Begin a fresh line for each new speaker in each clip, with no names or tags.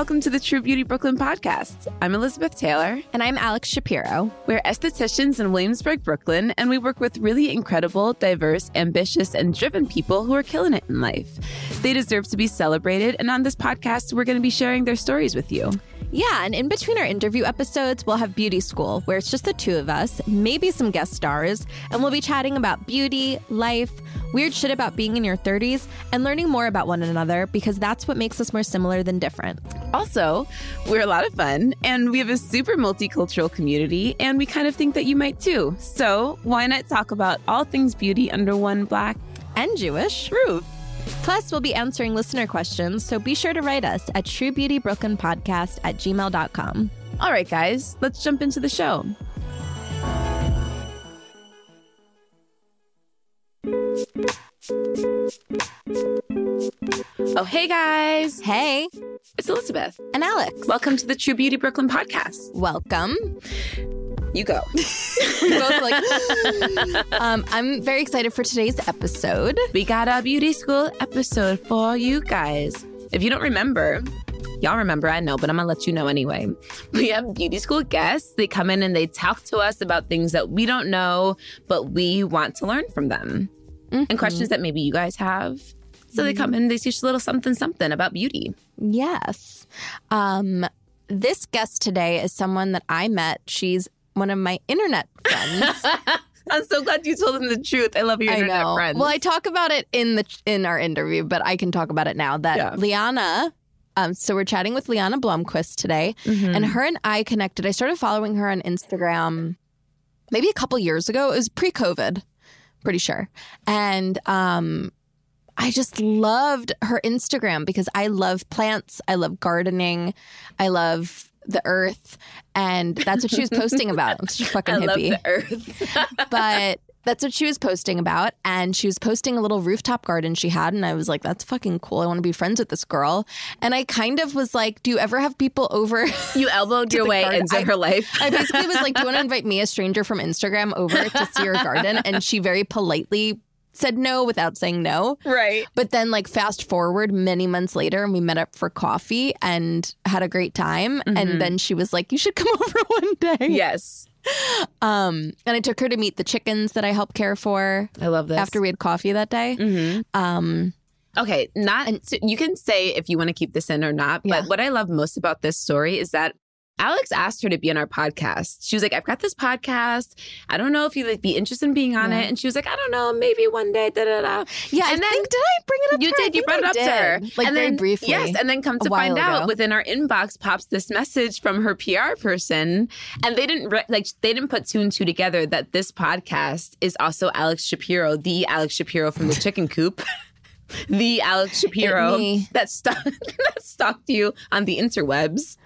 Welcome to the True Beauty Brooklyn podcast. I'm Elizabeth Taylor.
And I'm Alex Shapiro.
We're estheticians in Williamsburg, Brooklyn, and we work with really incredible, diverse, ambitious, and driven people who are killing it in life. They deserve to be celebrated, and on this podcast, we're going to be sharing their stories with you.
Yeah, and in between our interview episodes, we'll have Beauty School, where it's just the two of us, maybe some guest stars, and we'll be chatting about beauty, life, weird shit about being in your 30s, and learning more about one another because that's what makes us more similar than different.
Also, we're a lot of fun, and we have a super multicultural community, and we kind of think that you might too. So, why not talk about all things beauty under one black
and Jewish
roof?
Plus, we'll be answering listener questions, so be sure to write us at truebeautybrooklynpodcast at gmail.com.
All right, guys, let's jump into the show. Oh, hey guys.
Hey.
It's Elizabeth.
And Alex.
Welcome to the True Beauty Brooklyn podcast.
Welcome.
You go.
we both like. um, I'm very excited for today's episode.
We got a beauty school episode for you guys. If you don't remember, y'all remember, I know, but I'm gonna let you know anyway. We have beauty school guests. They come in and they talk to us about things that we don't know, but we want to learn from them mm-hmm. and questions that maybe you guys have. So they come in, they teach a little something, something about beauty.
Yes. Um, this guest today is someone that I met. She's one of my internet friends.
I'm so glad you told them the truth. I love your internet friends.
Well, I talk about it in the in our interview, but I can talk about it now. That yeah. Liana. Um, so we're chatting with Liana Blomquist today, mm-hmm. and her and I connected. I started following her on Instagram maybe a couple years ago. It was pre-COVID, pretty sure, and um, I just loved her Instagram because I love plants, I love gardening, I love the earth, and that's what she was posting about. I'm such a fucking
I
hippie.
Love the earth,
but that's what she was posting about. And she was posting a little rooftop garden she had. And I was like, that's fucking cool. I want to be friends with this girl. And I kind of was like, do you ever have people over?
You elbowed your way garden? into
I,
her life.
I basically was like, do you want to invite me, a stranger from Instagram, over to see your garden? And she very politely said no without saying no.
Right.
But then, like, fast forward many months later, and we met up for coffee and had a great time. Mm-hmm. And then she was like, You should come over one day.
Yes.
Um, and I took her to meet the chickens that I help care for.
I love this.
After we had coffee that day.
Mm-hmm. Um, okay, not and, so you can say if you want to keep this in or not, but yeah. what I love most about this story is that Alex asked her to be on our podcast. She was like, I've got this podcast. I don't know if you'd like be interested in being on yeah. it. And she was like, I don't know, maybe one day, da da da.
Yeah, and I then, think, did I bring it up?
You did. You brought it up
did.
to her.
Like
and
very
then,
briefly.
Yes. And then come to find
ago.
out within our inbox pops this message from her PR person. And they didn't re- like, they didn't put two and two together that this podcast is also Alex Shapiro, the Alex Shapiro from the chicken coop. the Alex Shapiro that, that stalked you on the interwebs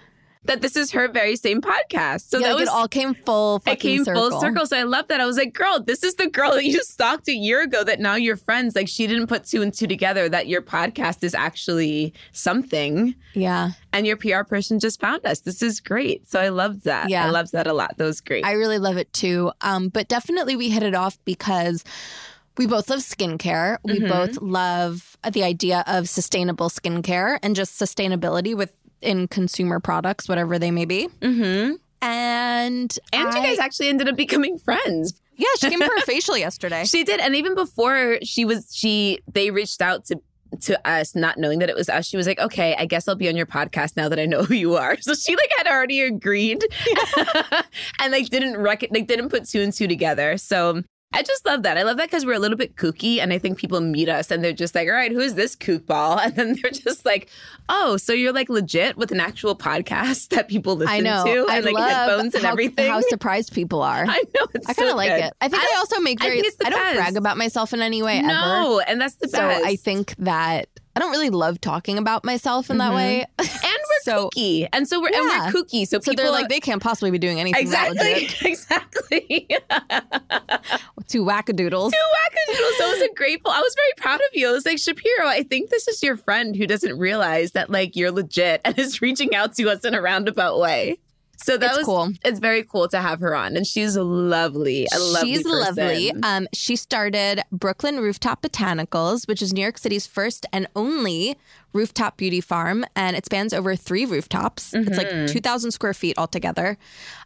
that this is her very same podcast.
So yeah, that was, it all came full.
it came
circle.
full circle. So I love that. I was like, girl, this is the girl that you stalked a year ago. That now you're friends. Like she didn't put two and two together. That your podcast is actually something.
Yeah.
And your PR person just found us. This is great. So I loved that. Yeah, I loved that a lot. That was great.
I really love it too. Um, but definitely we hit it off because we both love skincare. We mm-hmm. both love the idea of sustainable skincare and just sustainability with in consumer products, whatever they may be.
Mm-hmm.
And
and I, you guys actually ended up becoming friends.
Yeah, she came for a facial yesterday.
She did, and even before she was, she they reached out to to us, not knowing that it was us, she was like, "Okay, I guess I'll be on your podcast now that I know who you are." So she like had already agreed, and like didn't rec- like didn't put two and two together. So I just love that. I love that because we're a little bit kooky, and I think people meet us and they're just like, "All right, who is this kook ball?" And then they're just like, "Oh, so you're like legit with an actual podcast that people listen
I know.
to
I
and like
love
headphones and
how,
everything."
How surprised people are.
I know. It's
I kind of
so
like
good.
it. I think I, also make
I
very.
the
I don't brag about myself in any way ever.
No, and that's the best.
So
best.
I think that I don't really love talking about myself in that
Mhm.
way.
and we're
So-
kooky, and so we're and we're kooky. So,
So
people
they're like they can't possibly be doing anything
exactly, exactly.
Two wackadoodles.
Two wackadoodles. So I was grateful. I was very proud of you. I was like, Shapiro, I think this is your friend who doesn't realize that like you're legit and is reaching out to us in a roundabout way. So that
It's
was
cool.
It's very cool to have her on, and she's lovely. Lovely
She's
person.
lovely. Um, she started Brooklyn Rooftop Botanicals, which is New York City's first and only rooftop beauty farm, and it spans over three rooftops. It's
Mm-hmm.
like two thousand square feet altogether,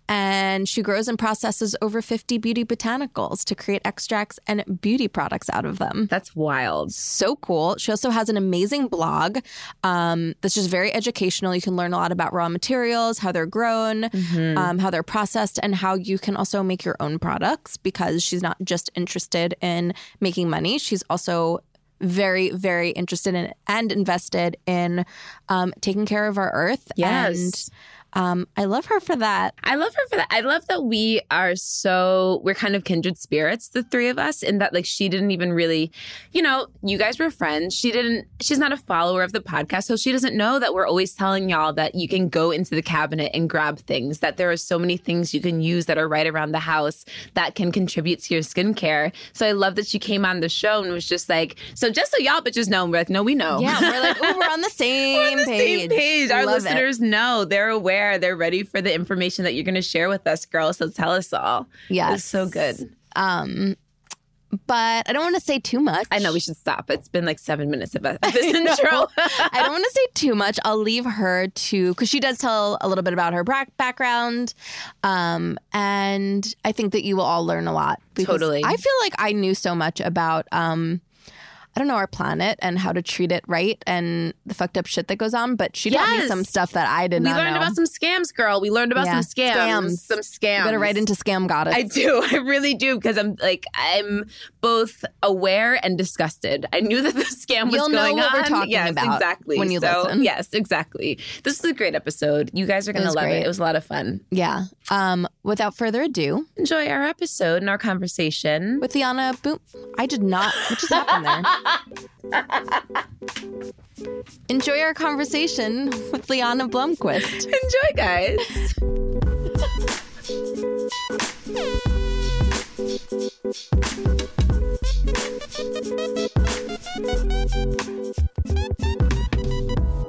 and she grows and processes over fifty beauty botanicals to create extracts and beauty products out of them.
That's wild.
so cool. She also has an amazing blog um, that's just very educational. You can learn a lot about raw materials, how they're grown, um, how they're processed, and how you can also make your own products because she's not just interested in making money. She's also very, very interested in and invested in um, taking care of our earth.
Yes.
And um, I love her for that.
I love her for that. I love that we are so we're kind of kindred spirits, the three of us, in that like she didn't even really, you know, you guys were friends. She didn't. She's not a follower of the podcast, so she doesn't know that we're always telling y'all that you can go into the cabinet and grab things. That there are so many things you can use that are right around the house that can contribute to your skincare. So I love that she came on the show and was just like, so just so y'all bitches know, we're like, no, we know.
Yeah, we're like, oh, we're on the same
on the
page.
same page. Our
Love it.
listeners know. They're aware. They're ready for the information that you're going to share with us, girl. So tell us all.
Yes.
It's so good.
Um, but I don't want to say too much.
I know we should stop. It's been like seven minutes of this intro.
I don't want to say too much. I'll leave her to because she does tell a little bit about her bra- background, um, and I think that you will all learn a lot.
Totally.
I feel like I knew so much about. Um, I don't know our planet and how to treat it right and the fucked up shit that goes on, but she taught me some stuff that I did
we
not know.
We learned
know.
about some scams, girl. We learned about
Yeah.
some scams.
Scams.
Some scams.
you better write into scam goddess.
I do. I really do because I'm like I'm both aware and disgusted. I knew that the scam was
You'll know
going
what
on.
we're talking
yes,
about
exactly.
when you
so,
listen.
Yes, exactly. This is a great episode. You guys are gonna
was
love
great.
it. It was a lot of fun.
yeah. Um, without further ado,
Enjoy our episode and our conversation.
with Liana Boom. I did not. What just happened there? Enjoy our conversation with Liana Blumquist.
Enjoy, guys.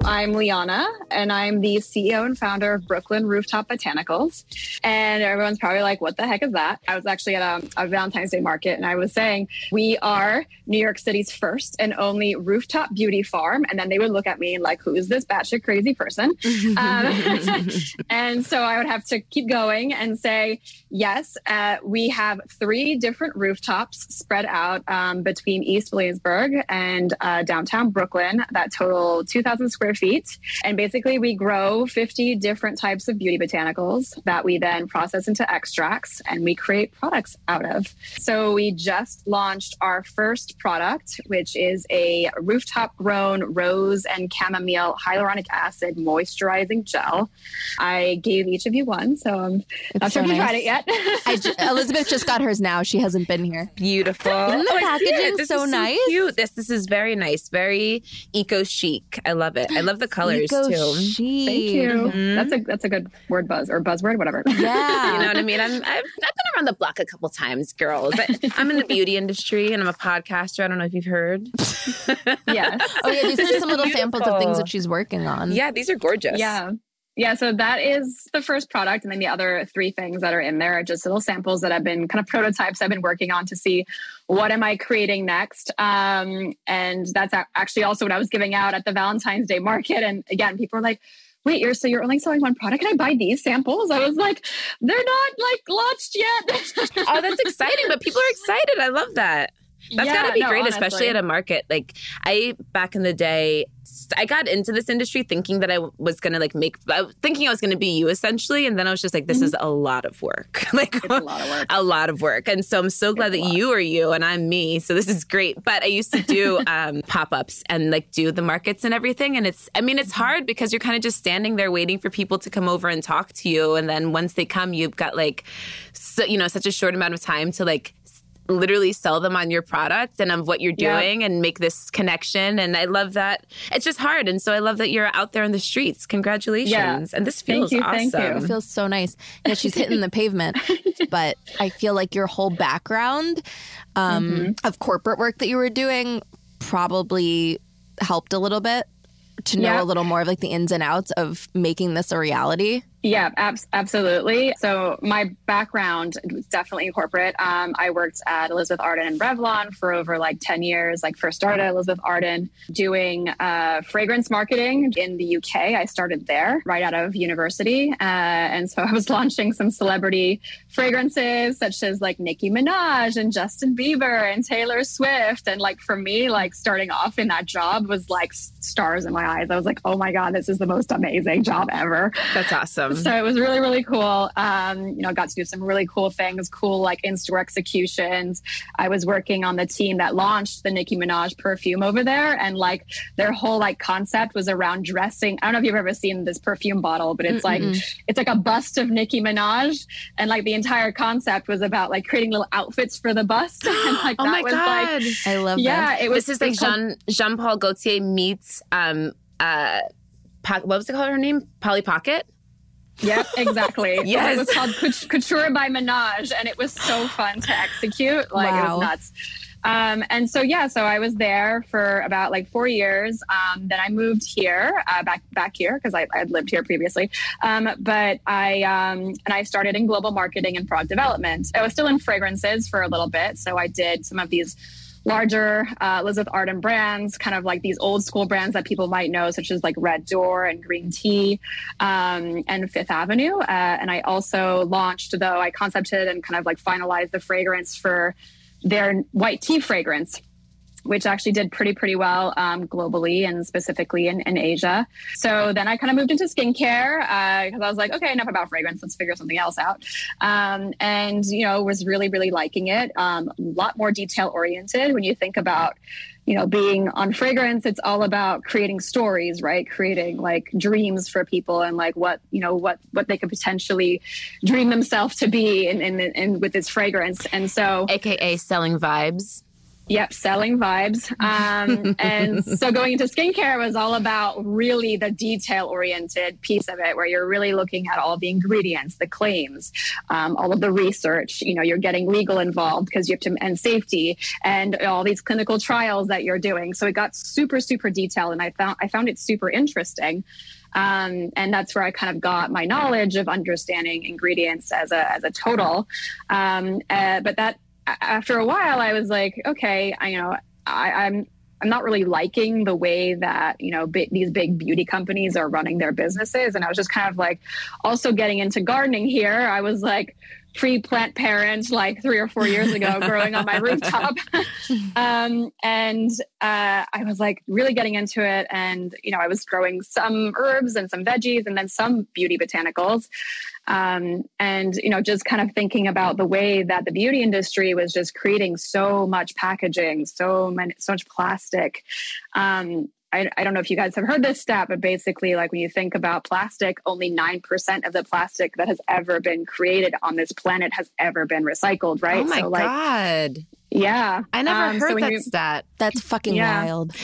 I'm Liana, and I'm the CEO and founder of Brooklyn Rooftop Botanicals. And everyone's probably like, what the heck is that? I was actually at a, a Valentine's Day market, and I was saying, we are New York City's first and only rooftop beauty farm. And then they would look at me and like, who is this batshit crazy person? Um, and so I would have to keep going and say, yes, uh, we have three different rooftops spread out um, between East Williamsburg and uh, downtown Brooklyn that total 2,000 square feet. And basically, we grow 50 different types of beauty botanicals that we then process into extracts and we create products out of. So we just launched our first product, which is a rooftop grown rose and chamomile hyaluronic acid moisturizing gel. I gave each of you one, so I'm not
It's
sure
so
if you
nice.
tried it yet.
I ju- Elizabeth just got hers now. She hasn't been here.
Beautiful.
Isn't the
Oh, I see it.
packaging
This
so
is
nice?
Cute. This this is very nice. Very eco chic. I love it. I love the colors
Eco
too.
chic.
Thank you.
Mhm.
That's a that's a good word buzz or buzzword, whatever.
Yeah.
You know what I mean? I'm, I've, I've been around the block a couple times, girls. I, I'm in the beauty industry and I'm a podcaster. I don't know if you've heard.
yes.
Oh yeah, these are some little samples of things that she's working on.
Yeah, these are gorgeous.
Yeah. Yeah, so that is the first product. And then the other three things that are in there are just little samples that I've been kind of prototypes I've been working on to see what am I creating next. Um, and that's actually also what I was giving out at the Valentine's Day market. And again, people are like, wait, you're so you're only selling one product? Can I buy these samples? I was like, they're not like launched yet.
Oh, that's exciting. But people are excited. I love that. That's yeah, got to be no, great, honestly. especially at a market. Like I back in the day, I got into this industry thinking that I was gonna like make, thinking I was gonna be you essentially, and then I was just like, this mm-hmm. is a lot of work, like
it's a lot of work,
a lot of work. And so I'm so glad that you are you and I'm me. So this is great. But I used to do um, pop ups and like do the markets and everything, and it's, I mean, it's mm-hmm. hard because you're kind of just standing there waiting for people to come over and talk to you, and then once they come, you've got like, so, you know, such a short amount of time to like literally sell them on your product and of what you're doing and make this connection. And I love that. It's just hard. And so I love that you're out there in the streets. Congratulations. Yeah. And this feels
thank you,
awesome.
Thank you.
It feels so nice. Yeah, she's hitting the pavement. But I feel like your whole background um, mm-hmm. of corporate work that you were doing probably helped a little bit to know yeah. a little more of like the ins and outs of making this a reality.
Yeah, ab- absolutely. So my background was definitely corporate. Um, I worked at Elizabeth Arden and Revlon for over like 10 years. Like first started at Elizabeth Arden doing uh, fragrance marketing in the UK. I started there right out of university. Uh, and so I was launching some celebrity fragrances such as like Nicki Minaj and Justin Bieber and Taylor Swift. And like for me, like starting off in that job was like stars in my eyes. I was like, oh my God, this is the most amazing job ever.
That's awesome
awesome. So it was really, really cool. Um, you know, got to do some really cool things, cool like in-store executions. I was working on the team that launched the Nicki Minaj perfume over there, and like their whole like concept was around dressing. I don't know if you've ever seen this perfume bottle, but it's Mm-mm. like it's like a bust of Nicki Minaj, and like the entire concept was about like creating little outfits for the bust. and like
oh
that
my
was
god,
like
I love that.
yeah,
this.
it was.
This is like Jean Jean Paul Gaultier meets um uh. what was it called? Her name Polly Pocket.
Yep, exactly.
yes.
It was called Couture by Minaj, and it was so fun to execute. Like wow. it was nuts. Um, and so yeah, so I was there for about like four years. Um, then I moved here, uh, back back here because I had lived here previously. Um, but I um, and I started in global marketing and product development. I was still in fragrances for a little bit, so I did some of these larger uh, Elizabeth Arden brands, kind of like these old school brands that people might know, such as like Red Door and Green Tea um, and Fifth Avenue. Uh, and I also launched, though I concepted and kind of like finalized the fragrance for their white tea fragrance which actually did pretty pretty well um, globally and specifically in, in, Asia. So then I kind of moved into skincare because uh, I was like, okay, enough about fragrance. Let's figure something else out. Um, and you know, was really really liking it. Um, a lot more detail oriented when you think about you know being on fragrance it's all about creating stories right creating like dreams for people and like what you know what what they could potentially dream themselves to be in with this fragrance and so
aka selling vibes
Yep, selling vibes. Um, and so going into skincare was all about really the detail oriented piece of it, where you're really looking at all the ingredients, the claims, um, all of the research. You know, you're getting legal involved because you have to, and safety, and all these clinical trials that you're doing. So it got super, super detailed, and I found I found it super interesting. Um, and that's where I kind of got my knowledge of understanding ingredients as a as a total. Um, uh, but that after a while, I was like, okay, I, you know, I, I'm I'm not really liking the way that you know these big beauty companies are running their businesses, and I was just kind of like also getting into gardening here. I was like pre-plant parent like three or four years ago growing on my rooftop. Um, and uh, i was like really getting into it. And you know i was growing some herbs and some veggies and then some beauty botanicals um, and you know just kind of thinking about the way that the beauty industry was just creating so much packaging so many so much plastic um, I, I, don't know if you guys have heard this stat, but basically, like when you think about plastic, only 9% of the plastic that has ever been created on this planet has ever been recycled, right?
Oh my so, like,
God. Yeah.
I never um, heard so that you, stat.
That's fucking yeah. wild.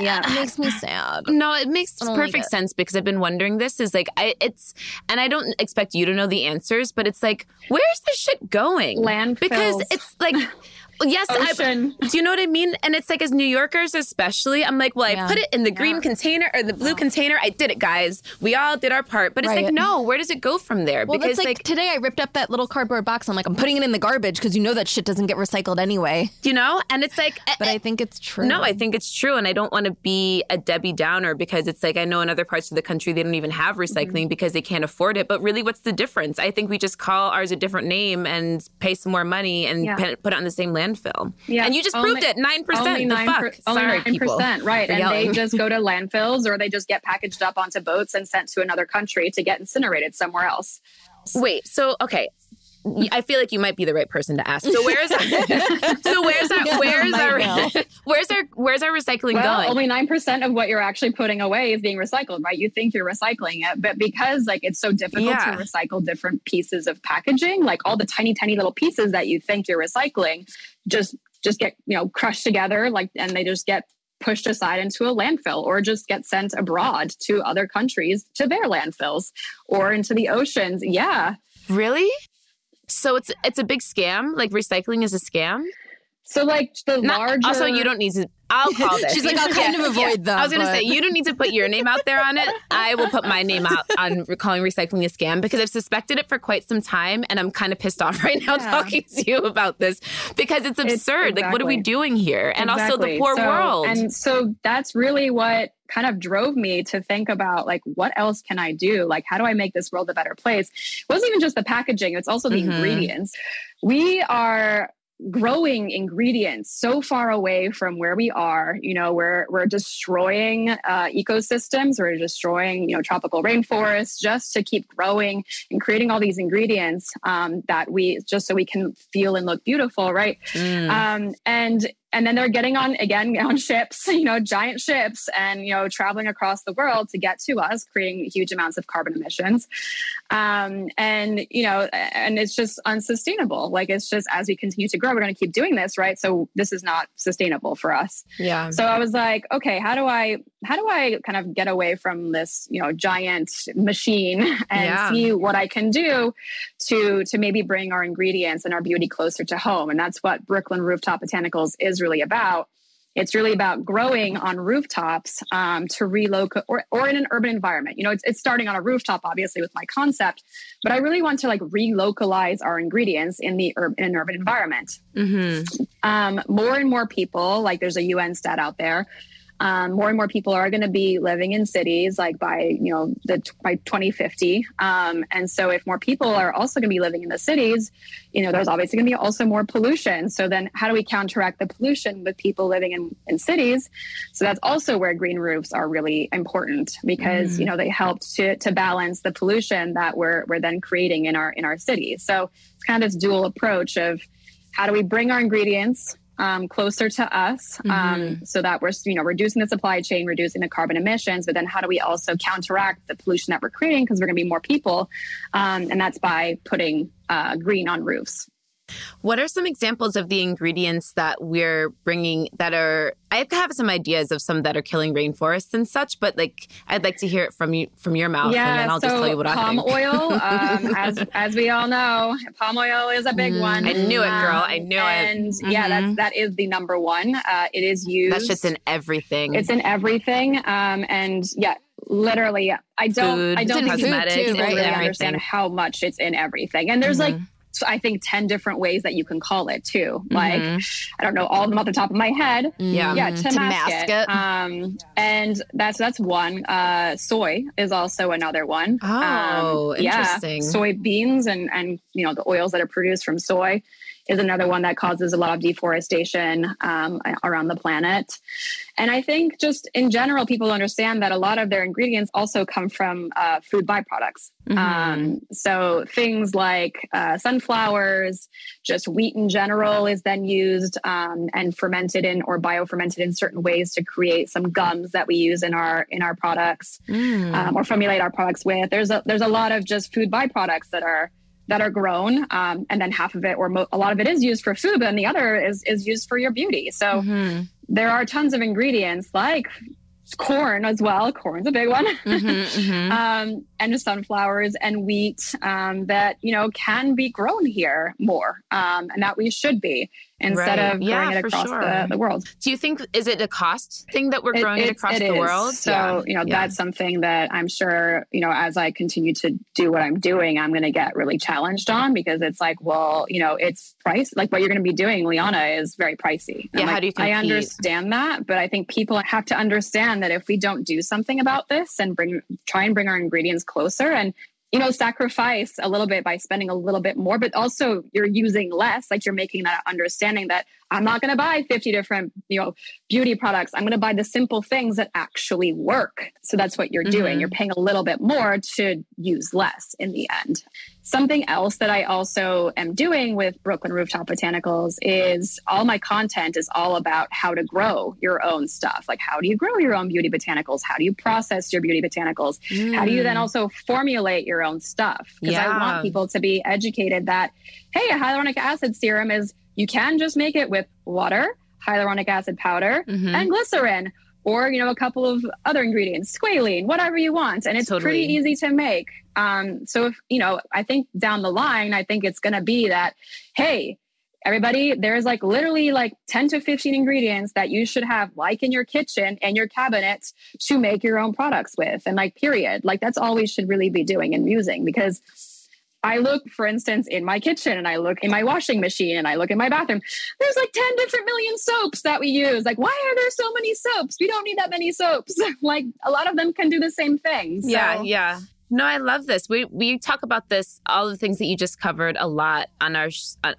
Yeah,
it makes me sad.
No, it makes perfect like it. sense because I've been wondering this. Is like I, it's, and I don't expect you to know the answers, but it's like, where's this shit going?
Landfills.
Because it's like Yes,
Ocean.
I, do you know what I mean? And it's like as New Yorkers, especially, I'm like, well, yeah. I put it in the green yeah. container or the blue yeah. container. I did it, guys. We all did our part. But it's right. like, no, where does it go from there?
Well, because like, like, today, I ripped up that little cardboard box. I'm like, I'm putting it in the garbage because you know that shit doesn't get recycled anyway.
You know, and it's like,
but I, I think it's true.
No, I think it's true, and I don't want to be a Debbie Downer because it's like I know in other parts of the country they don't even have recycling mm-hmm. because they can't afford it. But really, what's the difference? I think we just call ours a different name and pay some more money and put it on the same land landfill. Yeah, and you just only, proved it nine percent.
Only Nine
fuck. Per,
Sorry, nine percent. Right, and they just go to landfills or they just get packaged up onto boats and sent to another country to get incinerated somewhere else.
Wait, so okay, I feel like you might be the right person to ask. So where's our, so where's our where's our where's our where's our recycling
well,
going?
Only nine percent of what you're actually putting away is being recycled, right? You think you're recycling it, but because like it's so difficult yeah. to recycle different pieces of packaging, like all the tiny, tiny little pieces that you think you're recycling, just just get you know crushed together, like and they just get pushed aside into a landfill or just get sent abroad to other countries to their landfills or into the oceans. Yeah.
Really? So it's it's a big scam. Like recycling is a scam.
So like the Not, larger.
Also, you don't need to. I'll call this.
She's like, I'll kind yeah, of avoid yeah. them.
I was going to say, you don't need to put your name out there on it. I will put my name out on calling recycling a scam because I've suspected it for quite some time, and I'm kind of pissed off right now yeah. talking to you about this because it's absurd. It's, exactly. Like, what are we doing here? And exactly. also the poor
so,
world.
And so that's really what kind of drove me to think about like what else can I do? Like how do I make this world a better place? It wasn't even just the packaging, it's also the mm-hmm. ingredients. We are growing ingredients so far away from where we are. You know we're we're destroying uh, ecosystems. We're destroying you know tropical rainforests just to keep growing and creating all these ingredients um, that we just so we can feel and look beautiful right? Mm. um, and and then they're getting on again on ships you know giant ships and you know traveling across the world to get to us creating huge amounts of carbon emissions. Um, and you know and it's just unsustainable. Like it's just as we continue to grow we're going to keep doing this right? So this is not sustainable for us.
Yeah.
So i was like okay how do i how do i kind of get away from this you know giant machine and yeah. see what i can do to to maybe bring our ingredients and our beauty closer to home? And that's what brooklyn rooftop botanicals is really about. It's really about growing on rooftops um, to relocate or, or in an urban environment. You know, it's, it's starting on a rooftop, obviously, with my concept, but I really want to like relocalize our ingredients in the ur- in an urban environment. Mm-hmm. Um, more and more people, like there's a UN stat out there, um, more and more people are going to be living in cities like by you know the by 2050 um, and so if more people are also going to be living in the cities you know there's obviously going to be also more pollution. So then how do we counteract the pollution with people living in, in cities? So that's also where green roofs are really important because mm. you know they help to to balance the pollution that we're we're then creating in our in our cities. So it's kind of this dual approach of how do we bring our ingredients um, closer to us um, mm-hmm. so that we're you know reducing the supply chain reducing the carbon emissions but then how do we also counteract the pollution that we're creating because we're going to be more people um, and that's by putting uh, green on roofs
what are some examples of the ingredients that we're bringing that are? I have some ideas of some that are killing rainforests and such, but like I'd like to hear it from you from your mouth,
yeah,
and then I'll
so
just tell you what
I
think.
Palm oil, um, as as we all know, palm oil is a big mm, one.
I knew it, girl. I knew
and,
it.
And yeah, that's mm-hmm. that is the number one. Uh, it is used.
That's just in everything.
It's in everything, um, and yeah, literally i don't
food,
i don't think
too,
right? really understand how much it's in everything and there's mm-hmm. like I think 10 different ways that you can call it too. Mm-hmm. Like, I don't know all of them off the top of my head.
Yeah.
Yeah. To, to mask, mask, it. it. Um, and that's, that's one. Uh, soy is also another one.
Oh, um, interesting.
Yeah. Soybeans and, and, you know, the oils that are produced from soy is another one that causes a lot of deforestation um, around the planet. And I think just in general, people understand that a lot of their ingredients also come from uh, food byproducts. Mm-hmm. Um, so things like uh, sunflowers, just wheat in general is then used um, and fermented in or biofermented in certain ways to create some gums that we use in our in our products mm. um, or formulate our products with. There's a there's a lot of just food byproducts that are that are grown um, and then half of it or mo- a lot of it is used for food but then the other is is used for your beauty so mm-hmm. there are tons of ingredients like corn as well corn's a big one mm-hmm, mm-hmm. Um, and sunflowers and wheat um, that you know can be grown here more um, and that we should be instead right. of growing yeah, it across sure. the, the, world.
Do you think is it a cost thing that we're growing it, it across
it
the
is.
world?
So yeah. you know yeah. that's something that I'm sure you know as I continue to do what I'm doing, I'm going to get really challenged on because it's like, well, you know, it's price like what you're going to be doing, Liana, is very pricey.
Yeah,
like,
how do you? Compete?
I understand that, but I think people have to understand that if we don't do something about this and bring try and bring our ingredients closer and you know, sacrifice a little bit by spending a little bit more, but also you're using less. Like you're making that understanding that I'm not going to buy 50 different, you know, beauty products. I'm going to buy the simple things that actually work. So that's what you're doing. Mm-hmm. You're paying a little bit more to use less in the end. Something else that I also am doing with Brooklyn Rooftop Botanicals is all my content is all about how to grow your own stuff. Like, how do you grow your own beauty botanicals? How do you process your beauty botanicals? Mm. How do you then mm. also formulate your own stuff? Because yeah. I want people to be educated that, hey, a hyaluronic acid serum is, you can just make it with water, hyaluronic acid powder, mm-hmm. and glycerin or you know a couple of other ingredients squalene whatever you want and it's totally. pretty easy to make um, so if you know i think down the line i think it's going to be that hey everybody there's like literally like 10 to 15 ingredients that you should have like in your kitchen and your cabinet to make your own products with and like period like that's all we should really be doing and using because I look, for instance, in my kitchen and I look in my washing machine and I look in my bathroom. There's like 10 different million soaps that we use. Like, why are there so many soaps? We don't need that many soaps. like, a lot of them can do the same thing.
So. Yeah, yeah. No, I love this. We we talk about this all the things that you just covered a lot on our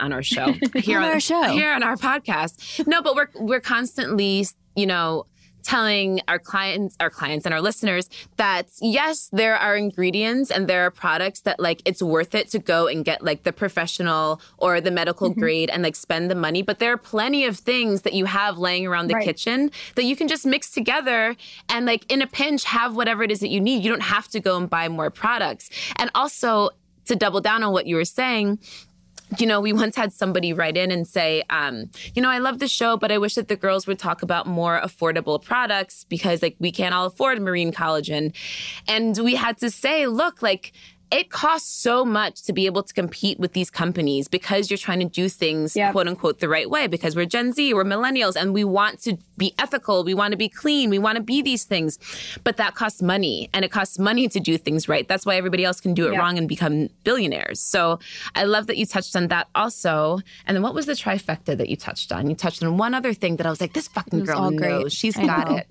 on our show
here on, on our show
here on our podcast. No, but we're we're constantly you know telling our clients, our clients and our listeners that yes, there are ingredients and there are products that like it's worth it to go and get like the professional or the medical mm-hmm. grade and like spend the money. But there are plenty of things that you have laying around the right. kitchen that you can just mix together and like in a pinch have whatever it is that you need. You don't have to go and buy more products. And also to double down on what you were saying, you know, we once had somebody write in and say, um, you know, I love the show, but I wish that the girls would talk about more affordable products because like we can't all afford marine collagen. And we had to say, look, like it costs so much to be able to compete with these companies because you're trying to do things yep. quote unquote the right way because we're Gen Z, we're millennials, and we want to be ethical, we want to be clean, we want to be these things. But that costs money and it costs money to do things right. That's why everybody else can do it yep. wrong and become billionaires. So I love that you touched on that also. And then what was the trifecta that you touched on? You touched on one other thing that I was like, this fucking girl knows. She's I got know. it.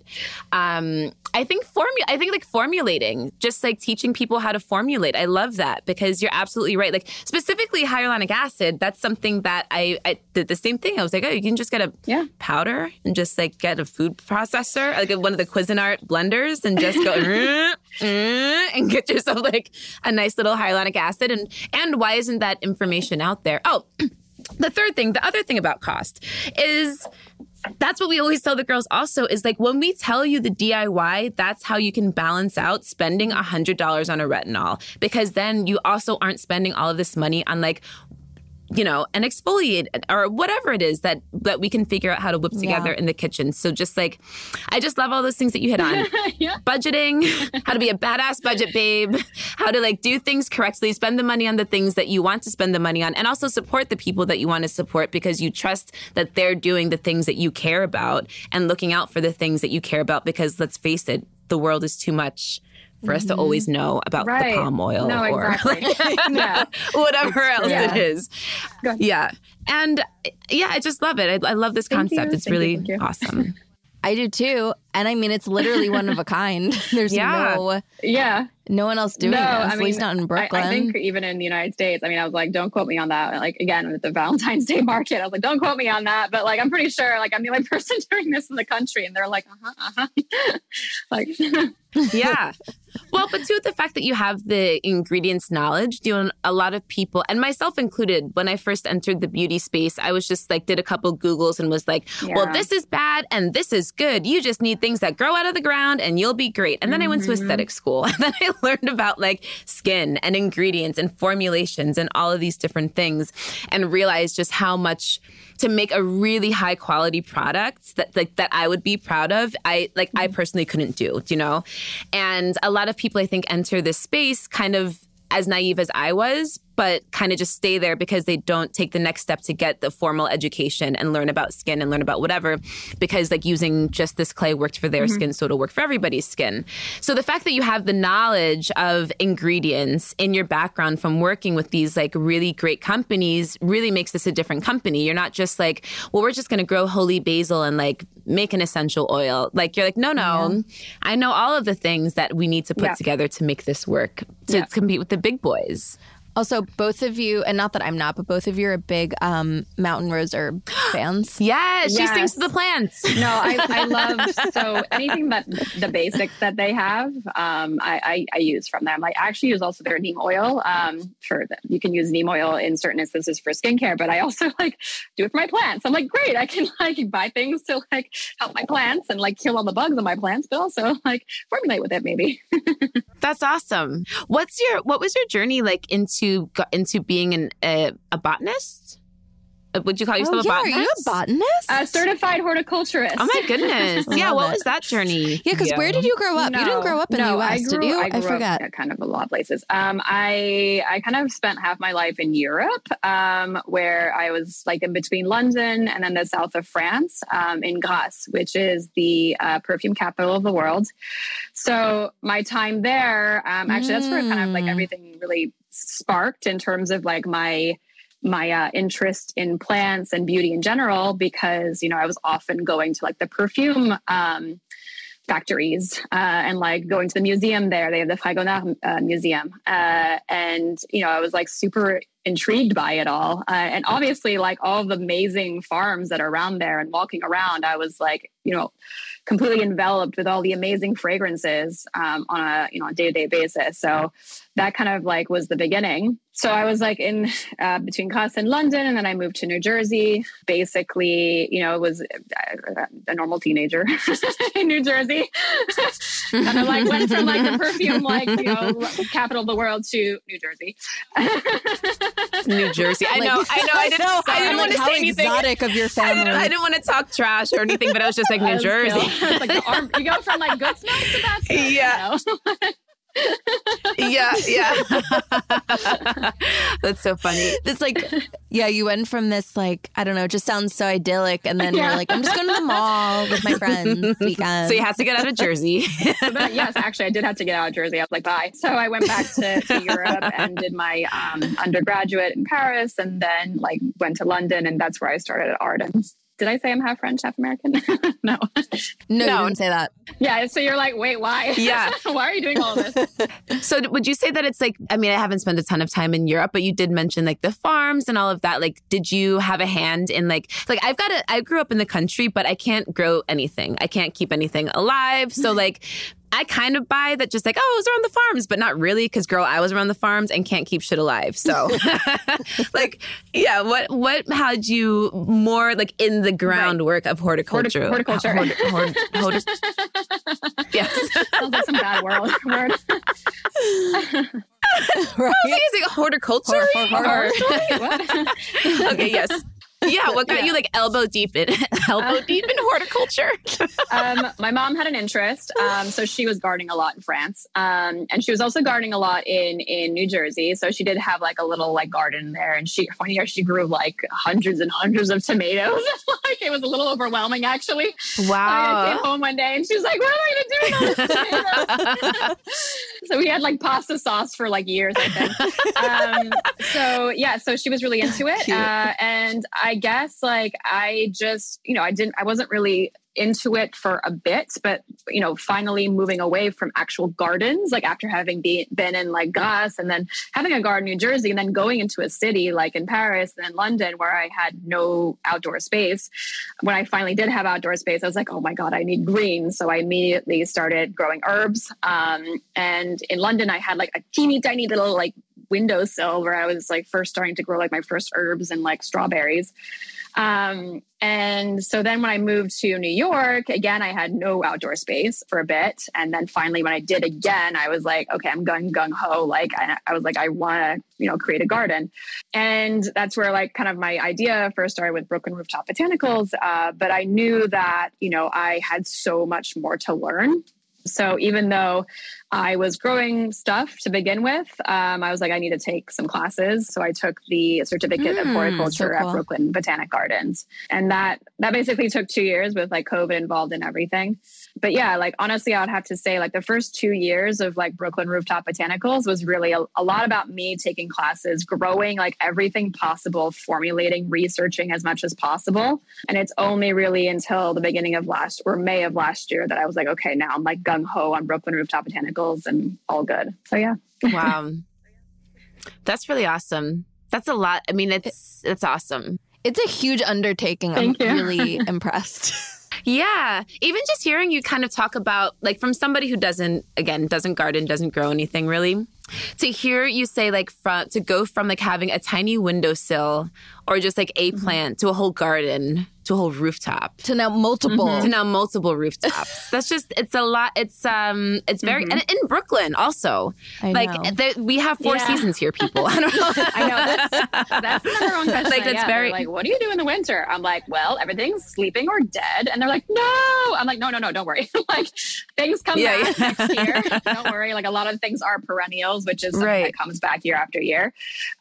Um, I think formu- I think like formulating, just like teaching people how to formulate. I love that because you're absolutely right. Like specifically hyaluronic acid, that's something that I, I did the same thing. I was like, oh, you can just get a yeah. powder and just like get a food processor, like one of the Cuisinart blenders, and just go mm, mm, and get yourself like a nice little hyaluronic acid. And and why isn't that information out there? Oh. The third thing, the other thing about cost is that's what we always tell the girls also is like when we tell you the DIY, that's how you can balance out spending a $100 on a retinol because then you also aren't spending all of this money on like you know, an exfoliate or whatever it is that that we can figure out how to whip together yeah. in the kitchen. So just like I just love all those things that you hit on. yeah. Budgeting, how to be a badass budget babe, how to like do things correctly, spend the money on the things that you want to spend the money on and also support the people that you want to support because you trust that they're doing the things that you care about and looking out for the things that you care about because let's face it, the world is too much for us to always mm-hmm. know about right. the palm oil
no,
or
exactly.
like, whatever else yeah. it is. Yeah. And yeah, I just love it. I, I love this Thank concept. You. It's Thank really you. awesome.
I do too. And I mean, it's literally one of a kind. There's yeah. no,
yeah,
no one else doing no, this. I mean, at least not in Brooklyn.
I, I, think even in the United States. I mean, I was like, don't quote me on that. Like again, with the Valentine's Day market, I was like, don't quote me on that. But like, I'm pretty sure, like, I'm the only person doing this in the country, and they're like, uh huh, uh huh, like,
yeah. Well, but too, the fact that you have the ingredients knowledge, doing a lot of people, and myself included, when I first entered the beauty space, I was just like, did a couple Googles and was like, yeah. well, this is bad and this is good. You just need things that grow out of the ground and you'll be great. And then mm-hmm. I went to mm-hmm. aesthetic school and then I learned about like skin and ingredients and formulations and all of these different things and realized just how much to make a really high quality product that like that I would be proud of, I like I mm-hmm. personally couldn't do, you know? And a lot of people I think enter this space kind of as naive as I was but kind of just stay there because they don't take the next step to get the formal education and learn about skin and learn about whatever because like using just this clay worked for their mm-hmm. skin so it'll work for everybody's skin so the fact that you have the knowledge of ingredients in your background from working with these like really great companies really makes this a different company you're not just like well we're just going to grow holy basil and like make an essential oil like you're like no no yeah. i know all of the things that we need to put yeah. together to make this work to yeah. compete with the big boys
also, both of you, and not that I'm not, but both of you are big um, Mountain Rose herb fans.
yeah, she yes. sings to the plants.
No, I, I love so anything that the basics that they have, um, I, I, I, use from them. I actually use also their neem oil. Um, for the, you can use neem oil in certain instances for skincare, but I also like do it for my plants. I'm like, great, I can like buy things to like help my plants and like kill all the bugs on my plants, but also like formulate with it maybe.
That's awesome. What's your what was your journey like into into into being an, a, a botanist? Uh, would you call yourself oh,
yeah.
a botanist?
Are you a botanist?
A certified horticulturist.
Oh my goodness! yeah, what was that journey?
Yeah, because where did you grow up? No, you didn't grow up in no, the U.S.,
grew,
did you?
I, I forgot. Up, kind of a lot of places. Um, I I kind of spent half my life in Europe, um, where I was like in between London and then the south of France, um, in Grasse, which is the uh, perfume capital of the world. So my time there, um, actually, that's where kind of like mm. everything really sparked in terms of like my my uh, interest in plants and beauty in general because you know I was often going to like the perfume um, factories uh, and like going to the museum there. They have the Fragonard uh, Museum, uh, and you know I was like super intrigued by it all, uh, and obviously like all the amazing farms that are around there. And walking around, I was like you know completely enveloped with all the amazing fragrances um, on a you know day to day basis. So that kind of like was the beginning. So I was like in uh, between Grasse and London, and then I moved to New Jersey. Basically, you know, it was a, a normal teenager in New Jersey. kind of like went from like the perfume, like you know, capital of the world to New Jersey.
New Jersey. I know. I know. I didn't. know. I didn't
like,
want to say anything.
Exotic of your family.
I didn't, I didn't, want to talk trash or anything, but I was just like New Jersey.
like the arm, you go from like good smells to bad smells.
Yeah. You know? Yeah, yeah. That's so funny.
It's like, yeah, you went from this like I don't know, just sounds so idyllic, and then yeah. you're like, I'm just going to the mall with my friends weekend.
So you had to get out of Jersey.
yes, actually, I did have to get out of Jersey. I was like, bye. So I went back to, to Europe and did my um, undergraduate in Paris, and then like went to London, and that's where I started at Ardens. Did I say I'm half French, half American? no.
no. No, didn't say that.
Yeah. So you're like, wait, why?
Yeah.
why are you doing all this?
so would you say that it's like, I mean, I haven't spent a ton of time in Europe, but you did mention like the farms and all of that. Like, did you have a hand in like, like I've got a, I grew up in the country, but I can't grow anything. I can't keep anything alive. So like, I kind of buy that just like, oh, it was around the farms, but not really because girl, I was around the farms and can't keep shit alive. So like, yeah, what what had you more like in the groundwork right. of horticulture?
horticulture. Hort- hort- hort-
yes.
Sounds like some bad word.
right? I was like horticulture. Hor- hor- okay, yes yeah, what got yeah. you like elbow deep in elbow uh, deep in horticulture?
um, my mom had an interest, um, so she was gardening a lot in France, um, and she was also gardening a lot in in New Jersey. So she did have like a little like garden there, and she one year she grew like hundreds and hundreds of tomatoes. like it was a little overwhelming, actually.
Wow!
I came home one day and she was like, "What am I going to do with all tomatoes?" so we had like pasta sauce for like years, I think. Um, so yeah, so she was really into it, uh, and I I guess like I just, you know, I didn't, I wasn't really into it for a bit, but you know, finally moving away from actual gardens, like after having be, been in like Grasse and then having a garden in New Jersey and then going into a city like in Paris and then London where I had no outdoor space. When I finally did have outdoor space, I was like, oh my God, I need green. So I immediately started growing herbs. Um, and in London, I had like a teeny tiny little like windowsill where I was like first starting to grow like my first herbs and like strawberries. Um, and so then when I moved to New York, again, I had no outdoor space for a bit. And then finally, when I did again, I was like, okay, I'm going gung ho. Like, I, I was like, I want to, you know, create a garden. And that's where like kind of my idea first started with Brooklyn Rooftop Botanicals. Uh, but I knew that, you know, I had so much more to learn So even though I was growing stuff to begin with, um, I was like, I need to take some classes. So I took the certificate mm, of horticulture so cool. at Brooklyn Botanic Gardens, and that that basically took two years with like COVID involved in everything but yeah, like honestly, I would have to say like the first two years of like Brooklyn Rooftop Botanicals was really a, a, lot about me taking classes, growing like everything possible, formulating, researching as much as possible. And it's only really until the beginning of last or May of last year that I was like, okay, now I'm like gung ho on Brooklyn Rooftop Botanicals and all good. So yeah.
wow. That's really awesome. That's a lot. I mean, it's it's awesome.
It's a huge undertaking. Thank I'm you. really impressed.
Yeah. Even just hearing you kind of talk about, like, from somebody who doesn't, again, doesn't garden, doesn't grow anything really, to hear you say, like, from, to go from like having a tiny windowsill or just like a mm-hmm. plant to a whole garden to a whole rooftop.
To now multiple.
Mm-hmm. to now multiple rooftops. That's just it's a lot it's um it's very mm-hmm. and in brooklyn also. I like we have four yeah. seasons here people. I don't know.
I know. That's, that's another one question like that's very like what do you do in the winter? I'm like well everything's sleeping or dead. And they're like no. I'm like no no no don't worry. Like things come yeah, back yeah. next year. Don't worry. Like a lot of things are perennials which is something right. that comes back year after year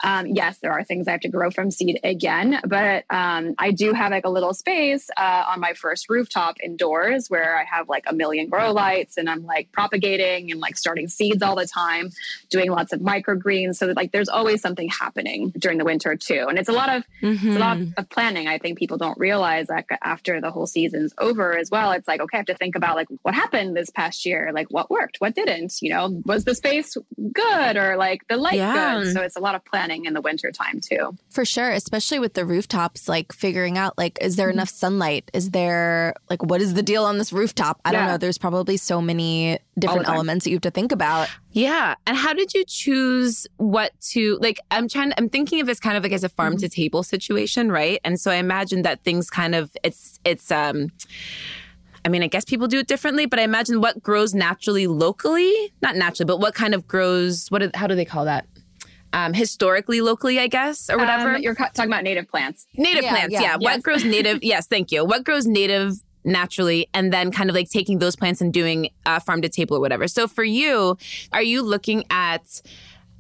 um yes there are things i have to grow from seed again but um i do have like a little space uh, on my first rooftop indoors where I have like a million grow lights and I'm like propagating and like starting seeds all the time, doing lots of microgreens. So that like there's always something happening during the winter too. And it's a lot of mm-hmm. a lot mm-hmm. of planning. I think people don't realize that after the whole season's over as well. It's like, okay, I have to think about like what happened this past year, like what worked, what didn't, you know, was the space good or like the light yeah. good? So it's a lot of planning in the winter time too.
For sure, especially with the rooftops, like figuring out like, is there there enough sunlight? Is there like what is the deal on this rooftop? I yeah. don't know. There's probably so many different elements that you have to think about.
Yeah. And how did you choose what to like I'm trying I'm thinking of this kind of like as a farm to table situation, right? And so I imagine that things kind of it's it's um I mean, I guess people do it differently, but I imagine what grows naturally locally, not naturally, but what kind of grows, what, how do they call that? um, historically, locally, I guess, or whatever.
Um, you're talking about native plants.
Native yeah, plants, yeah. yeah. Yes. What grows native? yes, thank you. What grows native naturally and then kind of like taking those plants and doing uh, farm to table or whatever. So for you, are you looking at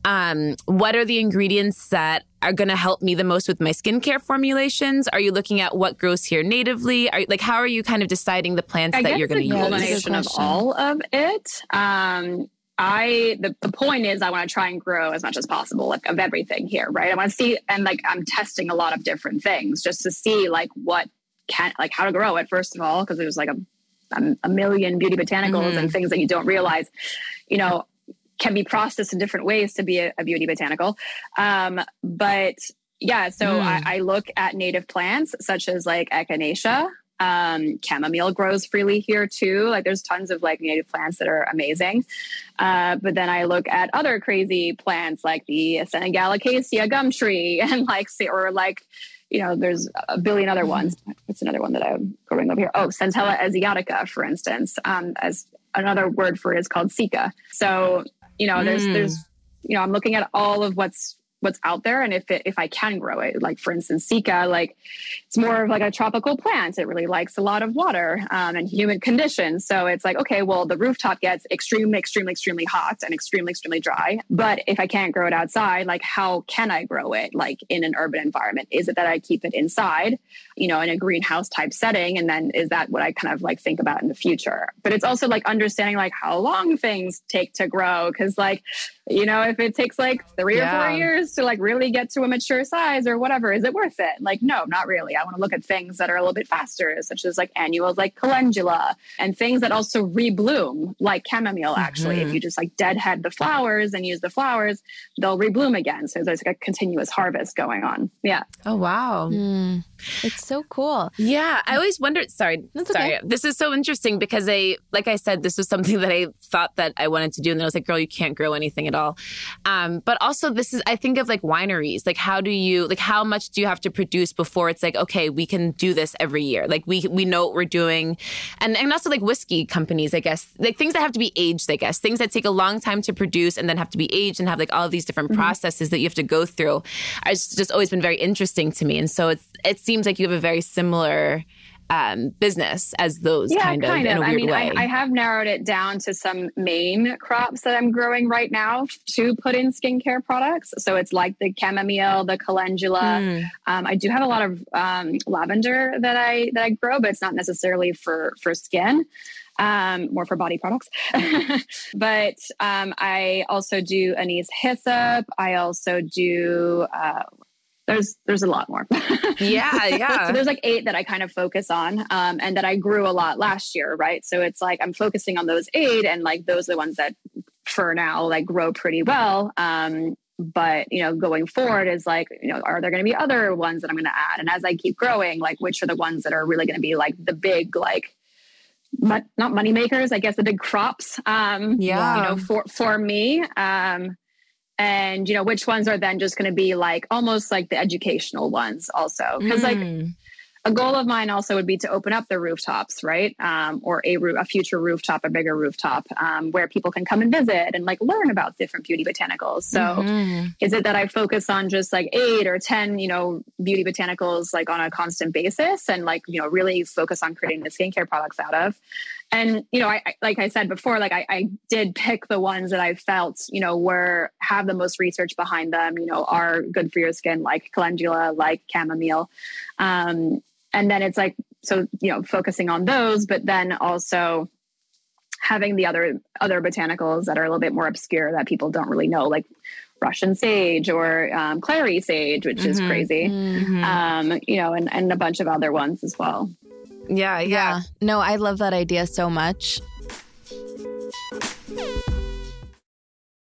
um, what are the ingredients that are going to help me the most with my skincare formulations? Are you looking at what grows here natively? Are like how are you kind of deciding the plants
I
that you're going to use?
Combination of all of it. Um, I the, the point is I want to try and grow as much as possible, like of everything here, right? I want to see and like I'm testing a lot of different things just to see like what can like how to grow it first of all, because there's like a a million beauty botanicals mm-hmm. and things that you don't realize, you know, can be processed in different ways to be a, a beauty botanical. Um, but yeah, so mm. I, I, look at native plants such as like echinacea, um, chamomile grows freely here too. Like there's tons of like native plants that are amazing. Uh, but then I look at other crazy plants like the Senegalaceae gum tree and like, or like, you know, there's a billion other ones. What's another one that I'm growing over here? Oh, Centella asiatica, for instance, um, as another word for it is called Cica. So, you know, there's, mm. there's, you know, I'm looking at all of what's what's out there and if it, if I can grow it. Like for instance, Cica, like it's more of like a tropical plant. It really likes a lot of water um, and humid conditions. So it's like, okay, well, the rooftop gets extremely, extremely, extremely hot and extremely, extremely dry. But if I can't grow it outside, like how can I grow it like in an urban environment? Is it that I keep it inside, you know, in a greenhouse type setting? And then is that what I kind of like think about in the future? But it's also like understanding like how long things take to grow. Cause like, you know, if it takes like three yeah. or four years to like really get to a mature size or whatever, is it worth it? Like, no, not really. I want to look at things that are a little bit faster, such as like annuals like calendula and things that also rebloom, like chamomile, actually. Mm-hmm. If you just like deadhead the flowers and use the flowers, they'll rebloom again. So there's like a continuous harvest going on. Yeah.
Oh, wow. Mm.
It's so cool.
Yeah. I always wondered, sorry, That's sorry. Okay. This is so interesting because I, like I said, this was something that I thought that I wanted to do. And then I was like, girl, you can't grow anything at all. Um, but also this is, I think of like wineries, like how do you, like how much do you have to produce before it's like, okay, we can do this every year. Like we, we know what we're doing. And, and also like whiskey companies, I guess, like things that have to be aged, I guess, things that take a long time to produce and then have to be aged and have like all of these different mm-hmm. processes that you have to go through. It's just always been very interesting to me. And so it's, it seems like you have a very similar um, business as those yeah, kind of, kind of. I mean, I,
I, have narrowed it down to some main crops that I'm growing right now to put in skincare products. So it's like the chamomile, the calendula. Mm. Um, I do have a lot of um, lavender that I that I grow, but it's not necessarily for for skin um, more for body products. but um, I also do anise hyssop. I also do. Uh, there's there's a lot more.
yeah, yeah.
so there's like eight that I kind of focus on, um, and that I grew a lot last year, right? So it's like I'm focusing on those eight, and like those are the ones that for now like grow pretty well. Um, but you know going forward is like you know are there going to be other ones that i'm going to add and as i keep growing like which are the ones that are really going to be like the big like but not money makers, I guess the big crops. Um, yeah. You know, for for me. Um, and you know, which ones are then just going to be like almost like the educational ones also because mm. like a goal of mine also would be to open up the rooftops, right? Um, or a, a future rooftop, a bigger rooftop, um, where people can come and visit and like learn about different beauty botanicals. So, mm-hmm. is it that I focus on just like eight or ten, you know, beauty botanicals like on a constant basis, and like you know, really focus on creating the skincare products out of? And you know, I, I like I said before, like I, I did pick the ones that I felt, you know, were have the most research behind them. You know, are good for your skin, like calendula, like chamomile. Um, and then it's like so you know focusing on those but then also having the other other botanicals that are a little bit more obscure that people don't really know like russian sage or um, clary sage which mm-hmm. is crazy mm-hmm. um, you know and, and a bunch of other ones as well
yeah, yeah yeah
no i love that idea so much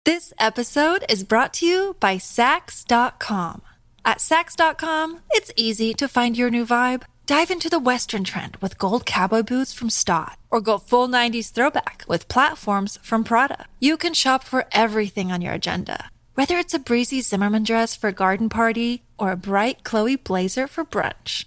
this episode is brought to you by Saks.com. At Saks.com, it's easy to find your new vibe. Dive into the Western trend with gold cowboy boots from Staud, or go full 90s throwback with platforms from Prada. You can shop for everything on your agenda, whether it's a breezy Zimmermann dress for a garden party or a bright Chloe blazer for brunch.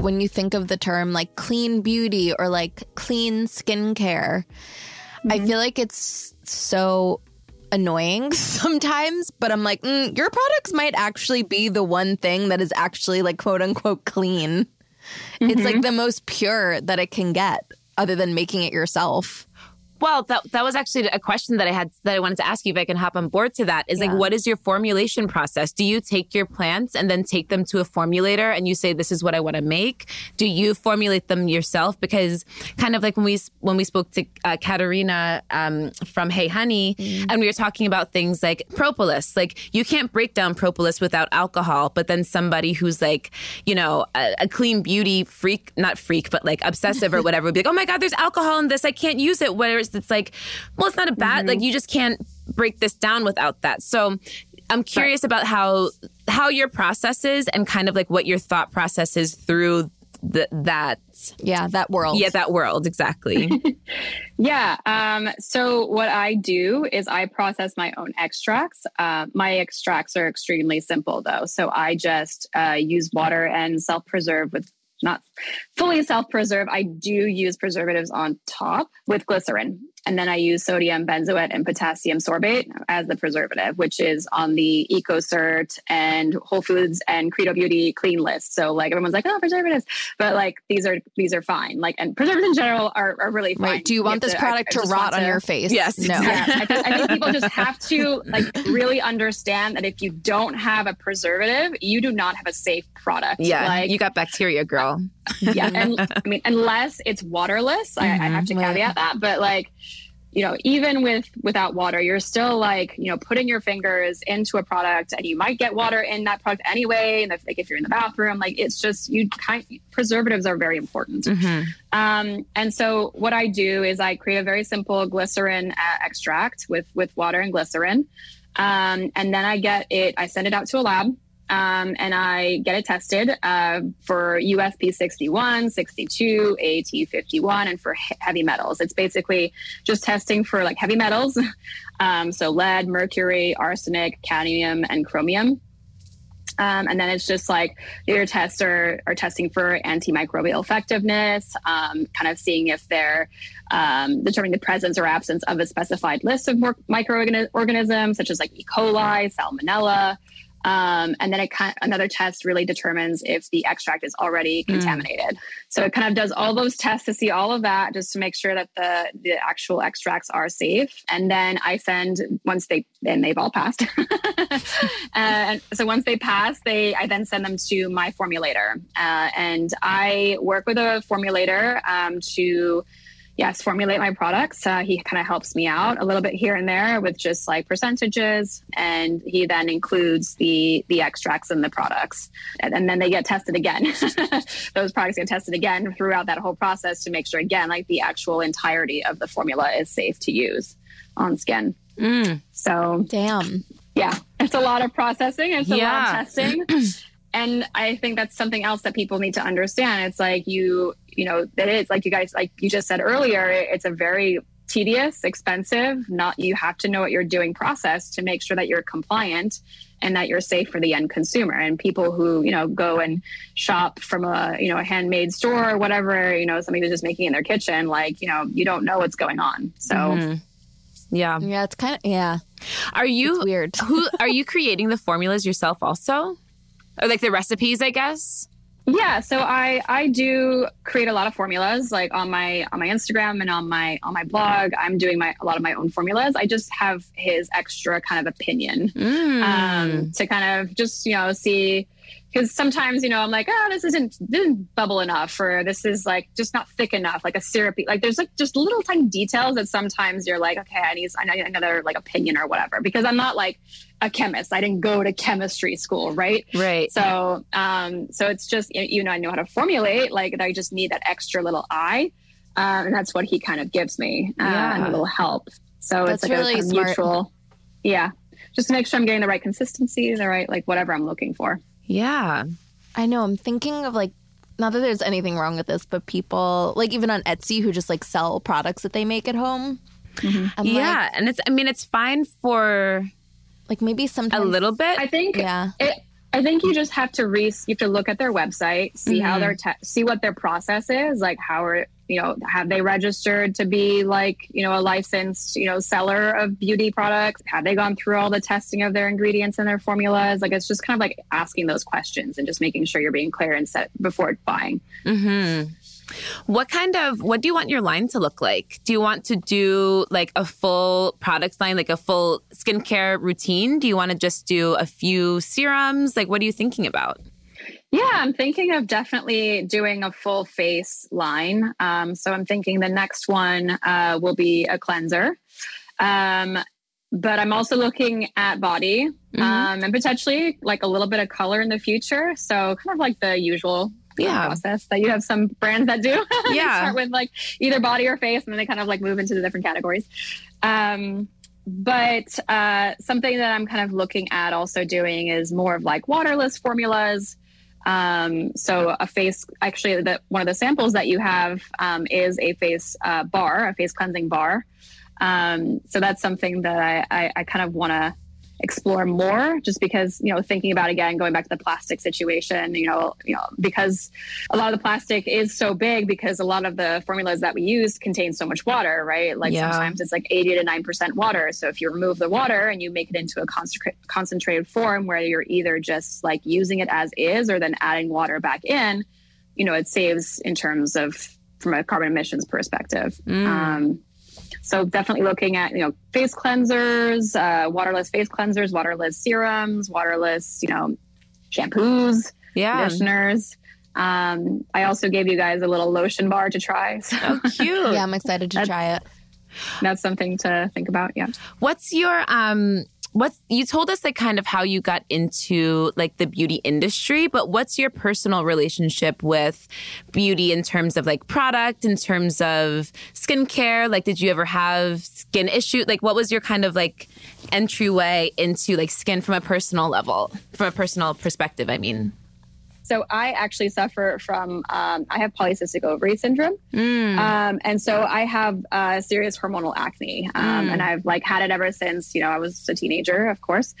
When you think of the term like clean beauty or like clean skincare, mm-hmm. I feel like it's so annoying sometimes, but I'm like, mm, your products might actually be the one thing that is actually like quote unquote clean. Mm-hmm. It's like mm-hmm. the most pure that it can get, other than making it yourself.
Well, that that was actually a question that I had that I wanted to ask you if I can hop on board to that. Is yeah. like what is your formulation process? Do you take your plants and then take them to a formulator and you say this is what I want to make? Do you formulate them yourself? Because kind of like when we when we spoke to uh, Katerina um, from Hey Honey mm. and we were talking about things like propolis. Like you can't break down propolis without alcohol, but then somebody who's like, you know, a, a clean beauty freak, not freak, but like obsessive or whatever would be like, "Oh my god, there's alcohol in this. I can't use it." Whereas it's like, well, it's not a bad, mm-hmm. like you just can't break this down without that. So I'm curious right. about how how your process is and kind of like what your thought process is through the, that
yeah that world
yeah that world exactly
yeah um so what i do is i process my own extracts uh, my extracts are extremely simple though so i just uh, use water and self preserve with not fully self preserve. I do use preservatives on top with glycerin. And then I use sodium benzoate and potassium sorbate as the preservative, which is on the EcoCert and Whole Foods and Credo Beauty clean list. So like everyone's like, oh, preservatives, but like these are these are fine. Like and preservatives in general are, are really fine. Right.
Do you, you want this to, product I, to rot on to, your face?
Yes.
No.
Yes. I, think, I think people just have to like really understand that if you don't have a preservative, you do not have a safe product.
Yeah.
Like
you got bacteria, girl.
Yeah. And I mean, unless it's waterless, mm-hmm. I, I have to mm-hmm. caveat that. But like you know, even with without water, you're still like, you know, putting your fingers into a product and you might get water in that product anyway. And if, like if you're in the bathroom, like it's just you kind preservatives are very important. Mm-hmm. Um, and so what I do is I create a very simple glycerin uh, extract with with water and glycerin. Um, and then I get it, I send it out to a lab um, and I get it tested uh, for USP 61, 62, AT 51, and for he- heavy metals. It's basically just testing for like heavy metals. Um, so lead, mercury, arsenic, cadmium, and chromium. Um, and then it's just like your tests are, are testing for antimicrobial effectiveness, um, kind of seeing if they're um, determining the presence or absence of a specified list of microorganisms, such as like E. coli, salmonella. Um, and then it kind of, another test really determines if the extract is already hmm. contaminated. Mm. So it kind of does all those tests to see all of that, just to make sure that the the actual extracts are safe. And then I send once they and they've all passed. and so once they pass, they I then send them to my formulator, uh, and I work with a formulator um, to yes, formulate my products. Uh, he kind of helps me out a little bit here and there with just like percentages, and he then includes the the extracts in the products, and, and then they get tested again. Those products get tested again throughout that whole process to make sure again, like the actual entirety of the formula is safe to use on skin. Mm. So,
damn.
Yeah, it's a lot of processing. It's a yeah. lot of testing. and I think that's something else that people need to understand. It's like you you know, that it is like you guys, like you just said earlier, it's a very tedious, expensive, not you have to know what you're doing process to make sure that you're compliant and that you're safe for the end consumer. And people who, you know, go and shop from a, you know, a handmade store or whatever, you know, somebody they're just making in their kitchen, like, you know, you don't know what's going on. So mm-hmm.
Yeah.
Yeah, it's kind of yeah.
Are you
it's weird?
who are you creating the formulas yourself also? Or like the recipes, I guess?
Yeah, so I I do create a lot of formulas like on my on my Instagram and on my on my blog. I'm doing my a lot of my own formulas. I just have his extra kind of opinion mm. um, to kind of just you know see because sometimes you know I'm like, oh, this isn't this isn't bubble enough, or this is like just not thick enough, like a syrupy. Like there's like just little tiny details that sometimes you're like, okay, I need I need another like opinion or whatever, because I'm not like a chemist. I didn't go to chemistry school, right?
Right.
So um, so it's just you know I know how to formulate, like I just need that extra little eye, um, and that's what he kind of gives me, uh, yeah. and a little help. So that's it's like really a kind of mutual, yeah, just to make sure I'm getting the right consistency, the right like whatever I'm looking for.
Yeah.
I know. I'm thinking of like, not that there's anything wrong with this, but people, like even on Etsy, who just like sell products that they make at home.
Mm-hmm. Yeah. Like, and it's, I mean, it's fine for
like maybe sometimes
a little bit.
I think, yeah. It, I think you just have to re you have to look at their website, see mm-hmm. how their te- see what their process is, like how are you know have they registered to be like you know a licensed you know seller of beauty products? Have they gone through all the testing of their ingredients and their formulas? Like it's just kind of like asking those questions and just making sure you're being clear and set before buying.
Mm-hmm. What kind of what do you want your line to look like? Do you want to do like a full products line, like a full skincare routine? Do you want to just do a few serums? Like what are you thinking about?
Yeah, I'm thinking of definitely doing a full face line. Um, so I'm thinking the next one uh, will be a cleanser. Um, but I'm also looking at body mm-hmm. um, and potentially like a little bit of color in the future. So kind of like the usual yeah. process that you have some brands that do.
Yeah.
start with like either body or face, and then they kind of like move into the different categories. Um, but uh, something that I'm kind of looking at also doing is more of like waterless formulas. Um, so a face, actually, the, one of the samples that you have um, is a face uh, bar, a face cleansing bar. Um, so that's something that I, I, I kind of want to explore more just because you know thinking about again going back to the plastic situation you know you know because a lot of the plastic is so big because a lot of the formulas that we use contain so much water right like yeah. sometimes it's like 80 to 9% water so if you remove the water and you make it into a concentrated form where you're either just like using it as is or then adding water back in you know it saves in terms of from a carbon emissions perspective mm. um, so definitely looking at you know face cleansers, uh, waterless face cleansers, waterless serums, waterless you know shampoos, yeah. conditioners. Um, I also gave you guys a little lotion bar to try.
So. Oh, cute!
yeah, I'm excited to try it.
that's something to think about. Yeah.
What's your um what's you told us like kind of how you got into like the beauty industry but what's your personal relationship with beauty in terms of like product in terms of skincare? Like did you ever have skin issue like what was your kind of like entryway into like skin from a personal level from a personal perspective i mean
so I actually suffer from um, I have polycystic ovary syndrome, mm. um, and so I have uh, serious hormonal acne, um, mm. and I've like had it ever since you know I was a teenager, of course.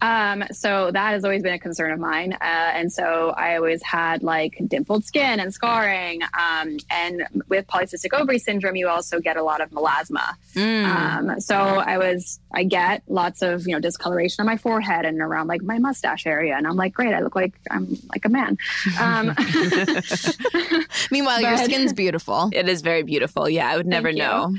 Um, so that has always been a concern of mine, uh, and so I always had like dimpled skin and scarring, um, and with polycystic ovary syndrome, you also get a lot of melasma. Mm. Um, so I was I get lots of you know discoloration on my forehead and around like my mustache area, and I'm like, great, I look like I'm like a man. Um,
Meanwhile, but, your skin's beautiful.
It is very beautiful. Yeah, I would never know.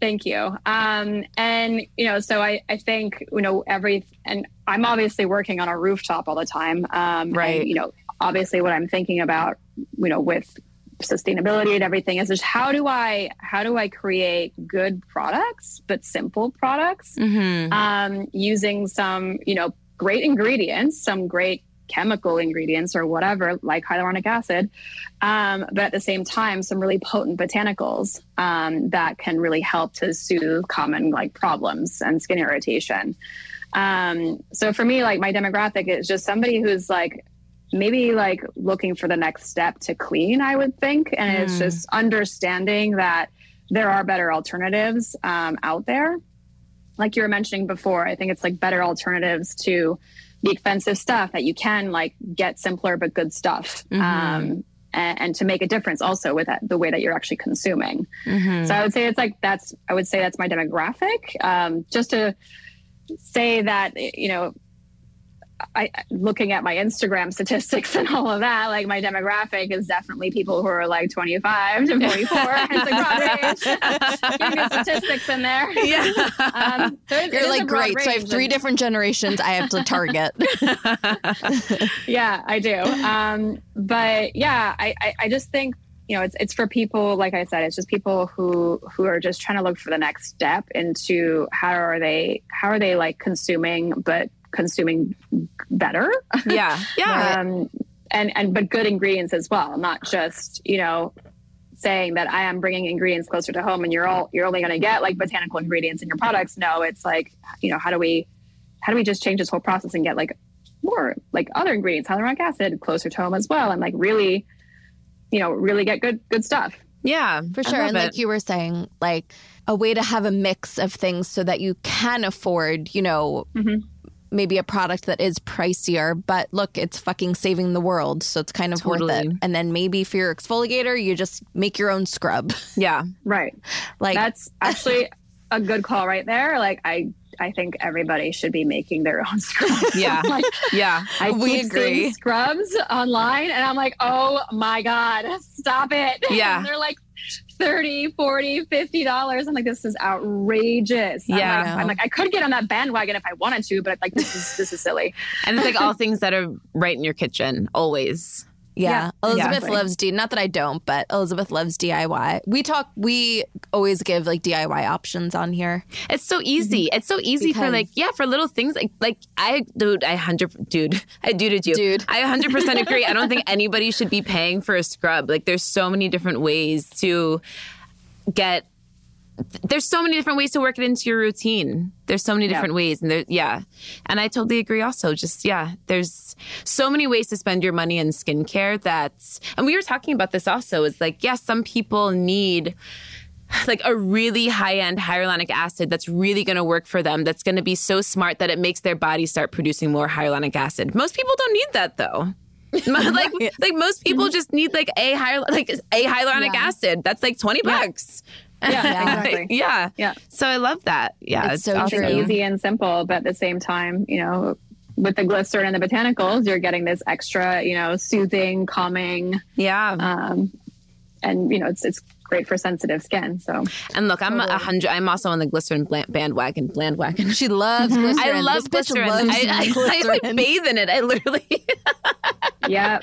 Thank you. Um, and you know, so I, I think you know every, and I'm obviously working on a rooftop all the time. Um,
right.
And, you know, obviously, what I'm thinking about, you know, with sustainability and everything is just how do I how do I create good products but simple products mm-hmm. um, using some you know great ingredients, some great chemical ingredients or whatever, like hyaluronic acid, um, but at the same time, some really potent botanicals um, that can really help to soothe common like problems and skin irritation. Um, so for me, like my demographic is just somebody who's like maybe like looking for the next step to clean, I would think, and mm. it's hmm. just understanding that there are better alternatives um, out there. Like you were mentioning before, I think it's like better alternatives to the expensive stuff that you can like get simpler but good stuff mm-hmm. um, and, and, to make a difference also with that, the way that you're actually consuming mm-hmm. so i would say it's like that's i would say that's my demographic um, just to say that you know I, looking at my Instagram statistics and all of that, like my demographic is definitely people who are like 25 to 44. it's a broad range. statistics in there.
Yeah. Um,
You're like, great. So I have three different generations I have to target.
yeah, I do. Um, but yeah, I, I, I just think you know it's it's for people like i said it's just people who who are just trying to look for the next step into how are they how are they like consuming but consuming better.
Yeah. Yeah. um,
and, and, but good ingredients as well, not just, you know, saying that I am bringing ingredients closer to home and you're all, you're only going to get like botanical ingredients in your products. No, it's like, you know, how do we, how do we just change this whole process and get like more like other ingredients, hyaluronic acid closer to home as well. And like really, you know, really get good, good stuff.
Yeah,
for sure. And it. like you were saying, like a way to have a mix of things so that you can afford, you know, mm-hmm maybe a product that is pricier, but look, it's fucking saving the world. So it's kind of totally. worth it. And then maybe for your exfoliator, you just make your own scrub.
Yeah.
right. Like that's actually a good call right there. Like I I think everybody should be making their own scrubs.
Yeah. like, yeah.
I we agree. scrubs online and I'm like, oh my God, stop it.
Yeah.
they're like 30 40 50 dollars i'm like this is outrageous
yeah
I'm like, I'm like, i could get on that bandwagon if i wanted to but like this is this is silly
and it's like all things that are right in your kitchen always
yeah. yeah. Elizabeth exactly. loves D. Not that I don't, but Elizabeth loves DIY. We talk. We always give like DIY options on here.
It's so easy. Mm-hmm. It's so easy because for like yeah for little things like like I dude I hundred dude I duded you
dude
I hundred percent agree. I don't think anybody should be paying for a scrub. Like there's so many different ways to get there's so many different ways to work it into your routine. There's so many different yeah. ways. And there, yeah. And I totally agree also. Just, yeah, there's so many ways to spend your money in skincare that's, and we were talking about this also is like, yes, yeah, some people need like a really high end hyaluronic acid that's really going to work for them. That's going to be so smart that it makes their body start producing more hyaluronic acid. Most people don't need that though. like like most people just need like a high like a hyaluronic yeah. acid. That's like twenty bucks.
Yeah. Yeah, exactly.
yeah.
Yeah.
So I love that. Yeah.
It's, it's so awesome. easy and simple, but at the same time, you know, with the glycerin and the botanicals, you're getting this extra, you know, soothing, calming.
Yeah.
Um, and you know, it's it's great for sensitive skin. So,
and look, I'm a hundred. I'm also on the glycerin bandwagon. Bandwagon.
She loves glycerin.
I love glycerin. I, I, glycerin. I, bathe in it. I literally.
yeah,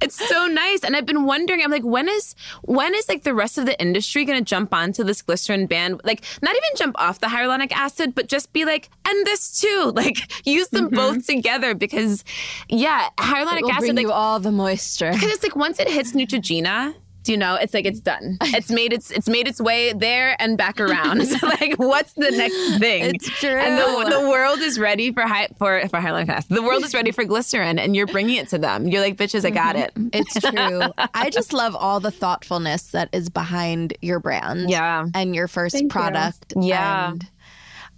it's so nice. And I've been wondering. I'm like, when is when is like the rest of the industry going to jump onto this glycerin band? Like, not even jump off the hyaluronic acid, but just be like, and this too. Like, use them mm-hmm. both together because, yeah, hyaluronic acid.
Bring
like
you all the moisture.
Because it's like once it hits Neutrogena do you know? It's like it's done. It's made its it's made its way there and back around. so like, what's the next thing?
It's true.
And the, the world is ready for high, for for hyaluronic acid. The world is ready for glycerin, and you're bringing it to them. You're like, bitches, I got it.
Mm-hmm. It's true. I just love all the thoughtfulness that is behind your brand.
Yeah,
and your first
Thank
product.
You. Yeah,
and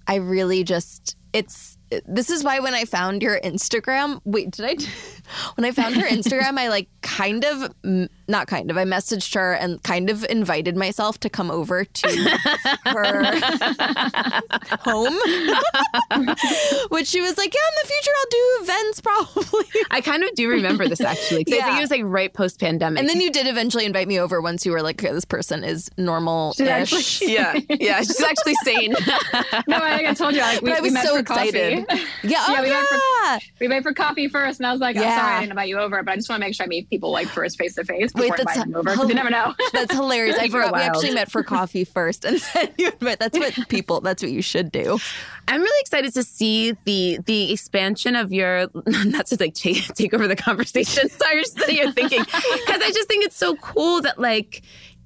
I really just it's this is why when I found your Instagram, wait, did I? When I found her Instagram, I like kind of, not kind of, I messaged her and kind of invited myself to come over to her home. Which she was like, yeah, in the future I'll do events probably.
I kind of do remember this actually. Yeah. I think it was like right post pandemic.
And then you did eventually invite me over once you were like, okay, this person is normal.
yeah, yeah, she's actually sane.
no, I, I told you, like, we,
I was
we
so excited.
Coffee.
Yeah, oh,
yeah, we,
yeah.
Met for, we met for coffee first, and I was like, yeah sorry I didn't invite you over, but I just want to make sure I meet people like first face to face before Wait, that's I invite them over. you never know.
that's hilarious. I forgot we actually met for coffee first, and then you invite. That's what people. That's what you should do.
I'm really excited to see the the expansion of your not to like take, take over the conversation. Sorry, you're sitting here thinking because I just think it's so cool that like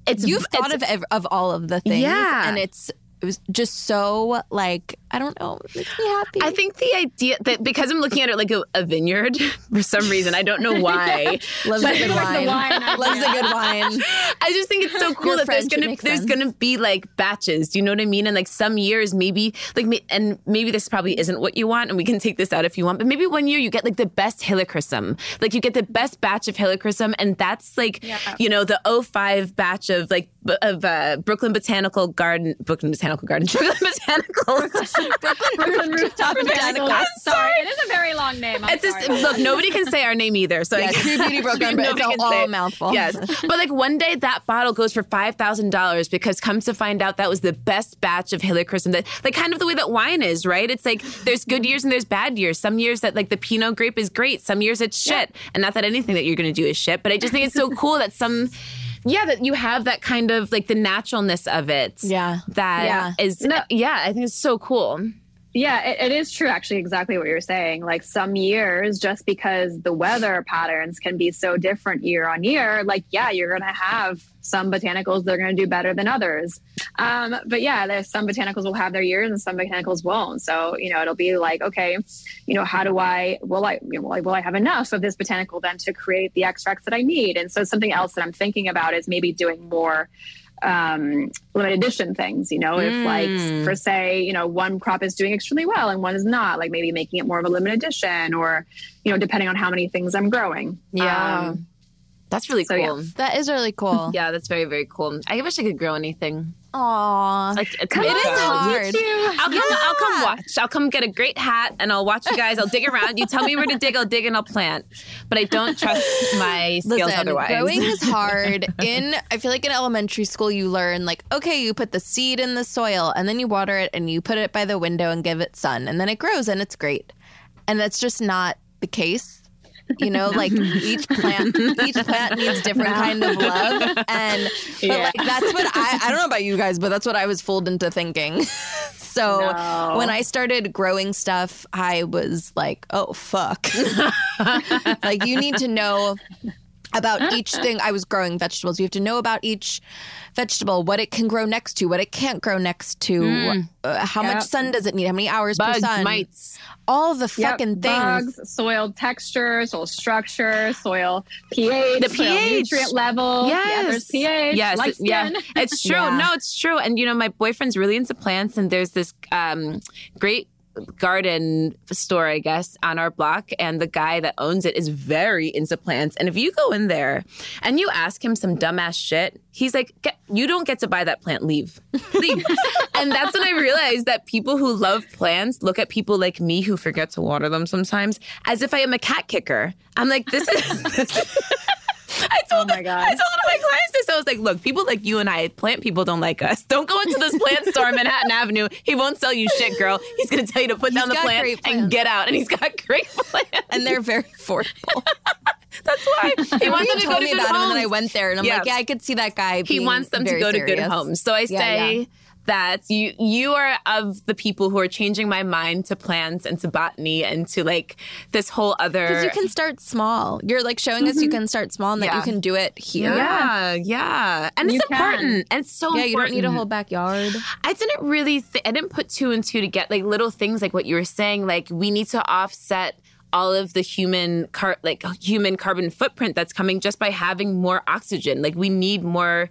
it's
you've
it's,
thought of ev- of all of the things,
yeah,
and it's it was just so like I don't know, makes me happy.
I think the idea that because I'm looking at it like a, a vineyard for some reason, I don't know why.
Loves a good wine. wine Loves a good wine.
I just think it's so cool that there's gonna there's gonna be like batches. Do you know what I mean? And like some years, maybe like and maybe this probably isn't what you want, and we can take this out if you want. But maybe one year you get like the best helichrysum, like you get the best batch of helichrysum, and that's like yeah. you know the 05 batch of like of uh, Brooklyn Botanical Garden, Brooklyn Botanical Garden, Brooklyn Botanicals.
Brooklyn Rooftop Botanical. I'm sorry, it is a very long name. I'm
it's just look, nobody can say our name either. So
yeah, True Beauty Brooklyn, but it's all, all mouthful.
Yes, but like one day that bottle goes for five thousand dollars because comes to find out that was the best batch of Helichrysum. That like kind of the way that wine is, right? It's like there's good years and there's bad years. Some years that like the Pinot grape is great. Some years it's shit, yeah. and not that anything that you're going to do is shit. But I just think it's so cool that some yeah, that you have that kind of like the naturalness of it.
Yeah.
That yeah. is, no. yeah, I think it's so cool.
Yeah, it, it is true, actually, exactly what you're saying. Like some years, just because the weather patterns can be so different year on year, like, yeah, you're going to have some botanicals that are going to do better than others. Um, but yeah, there's some botanicals will have their years and some botanicals won't. So, you know, it'll be like, okay, you know, how do I, will I, you know, will I, will I have enough of this botanical then to create the extracts that I need? And so something else that I'm thinking about is maybe doing more um, limited edition things. You know, mm. if like mm. for say, you know, one crop is doing extremely well and one is not, like maybe making it more of a limited edition, or you know, depending on how many things I'm growing.
Yeah. Um, that's really so, cool.
Yeah. That is really cool.
yeah, that's very, very cool. I wish I could grow anything.
Aww.
Like,
it's it is hard.
I'll come, yeah. I'll come watch. I'll come get a great hat and I'll watch you guys. I'll dig around. You tell me where to dig, I'll dig and I'll plant. But I don't trust my skills
Listen,
otherwise.
Growing is hard. In I feel like in elementary school you learn like, okay, you put the seed in the soil and then you water it and you put it by the window and give it sun and then it grows and it's great. And that's just not the case you know like each plant each plant needs different kind of love. And but yeah. like that's what I I don't know about you guys but that's what I was fooled into thinking. So no. when I started growing stuff I was like oh fuck. Like you need to know about each thing. I was growing vegetables. You have to know about each vegetable, what it can grow next to, what it can't grow next to, mm. uh, how yep. much sun does it need, how many hours
Bugs,
per sun,
mites,
all the fucking
yep.
things.
Bugs, soil texture, soil structure, soil pH,
the pH
nutrient level.
Yes,
yeah, there's pH.
Yes,
like
yeah, it's true. yeah. No, it's true. And you know, my boyfriend's really into plants, and there's this um, great garden store, I guess, on our block. And the guy that owns it is very into plants. And if you go in there and you ask him some dumbass shit, he's like, You don't get to buy that plant. Leave. Leave. and that's when I realized that people who love plants look at people like me who forget to water them sometimes as if I am a cat kicker. I'm like, This is. I told, oh my God. I told one of my clients this. I was like, look, people like you and I, plant people don't like us. Don't go into this plant store on Manhattan Avenue. He won't sell you shit, girl. He's going to tell you to put he's down the plant and get out. And he's got great plants.
And they're very affordable.
That's why he wants them to go to good
about
homes.
Him and I went there, and I'm yeah. like, yeah, I could see that guy.
he wants them to go serious. to good homes. So I yeah, say. Yeah that you you are of the people who are changing my mind to plants and to botany and to like this whole other
because you can start small you're like showing mm-hmm. us you mm-hmm. can start small and yeah. that you can do it here
yeah yeah and you it's can. important and it's so
yeah
important.
you don't need a whole backyard
i didn't really th- i didn't put two and two to get like little things like what you were saying like we need to offset all of the human car like human carbon footprint that's coming just by having more oxygen like we need more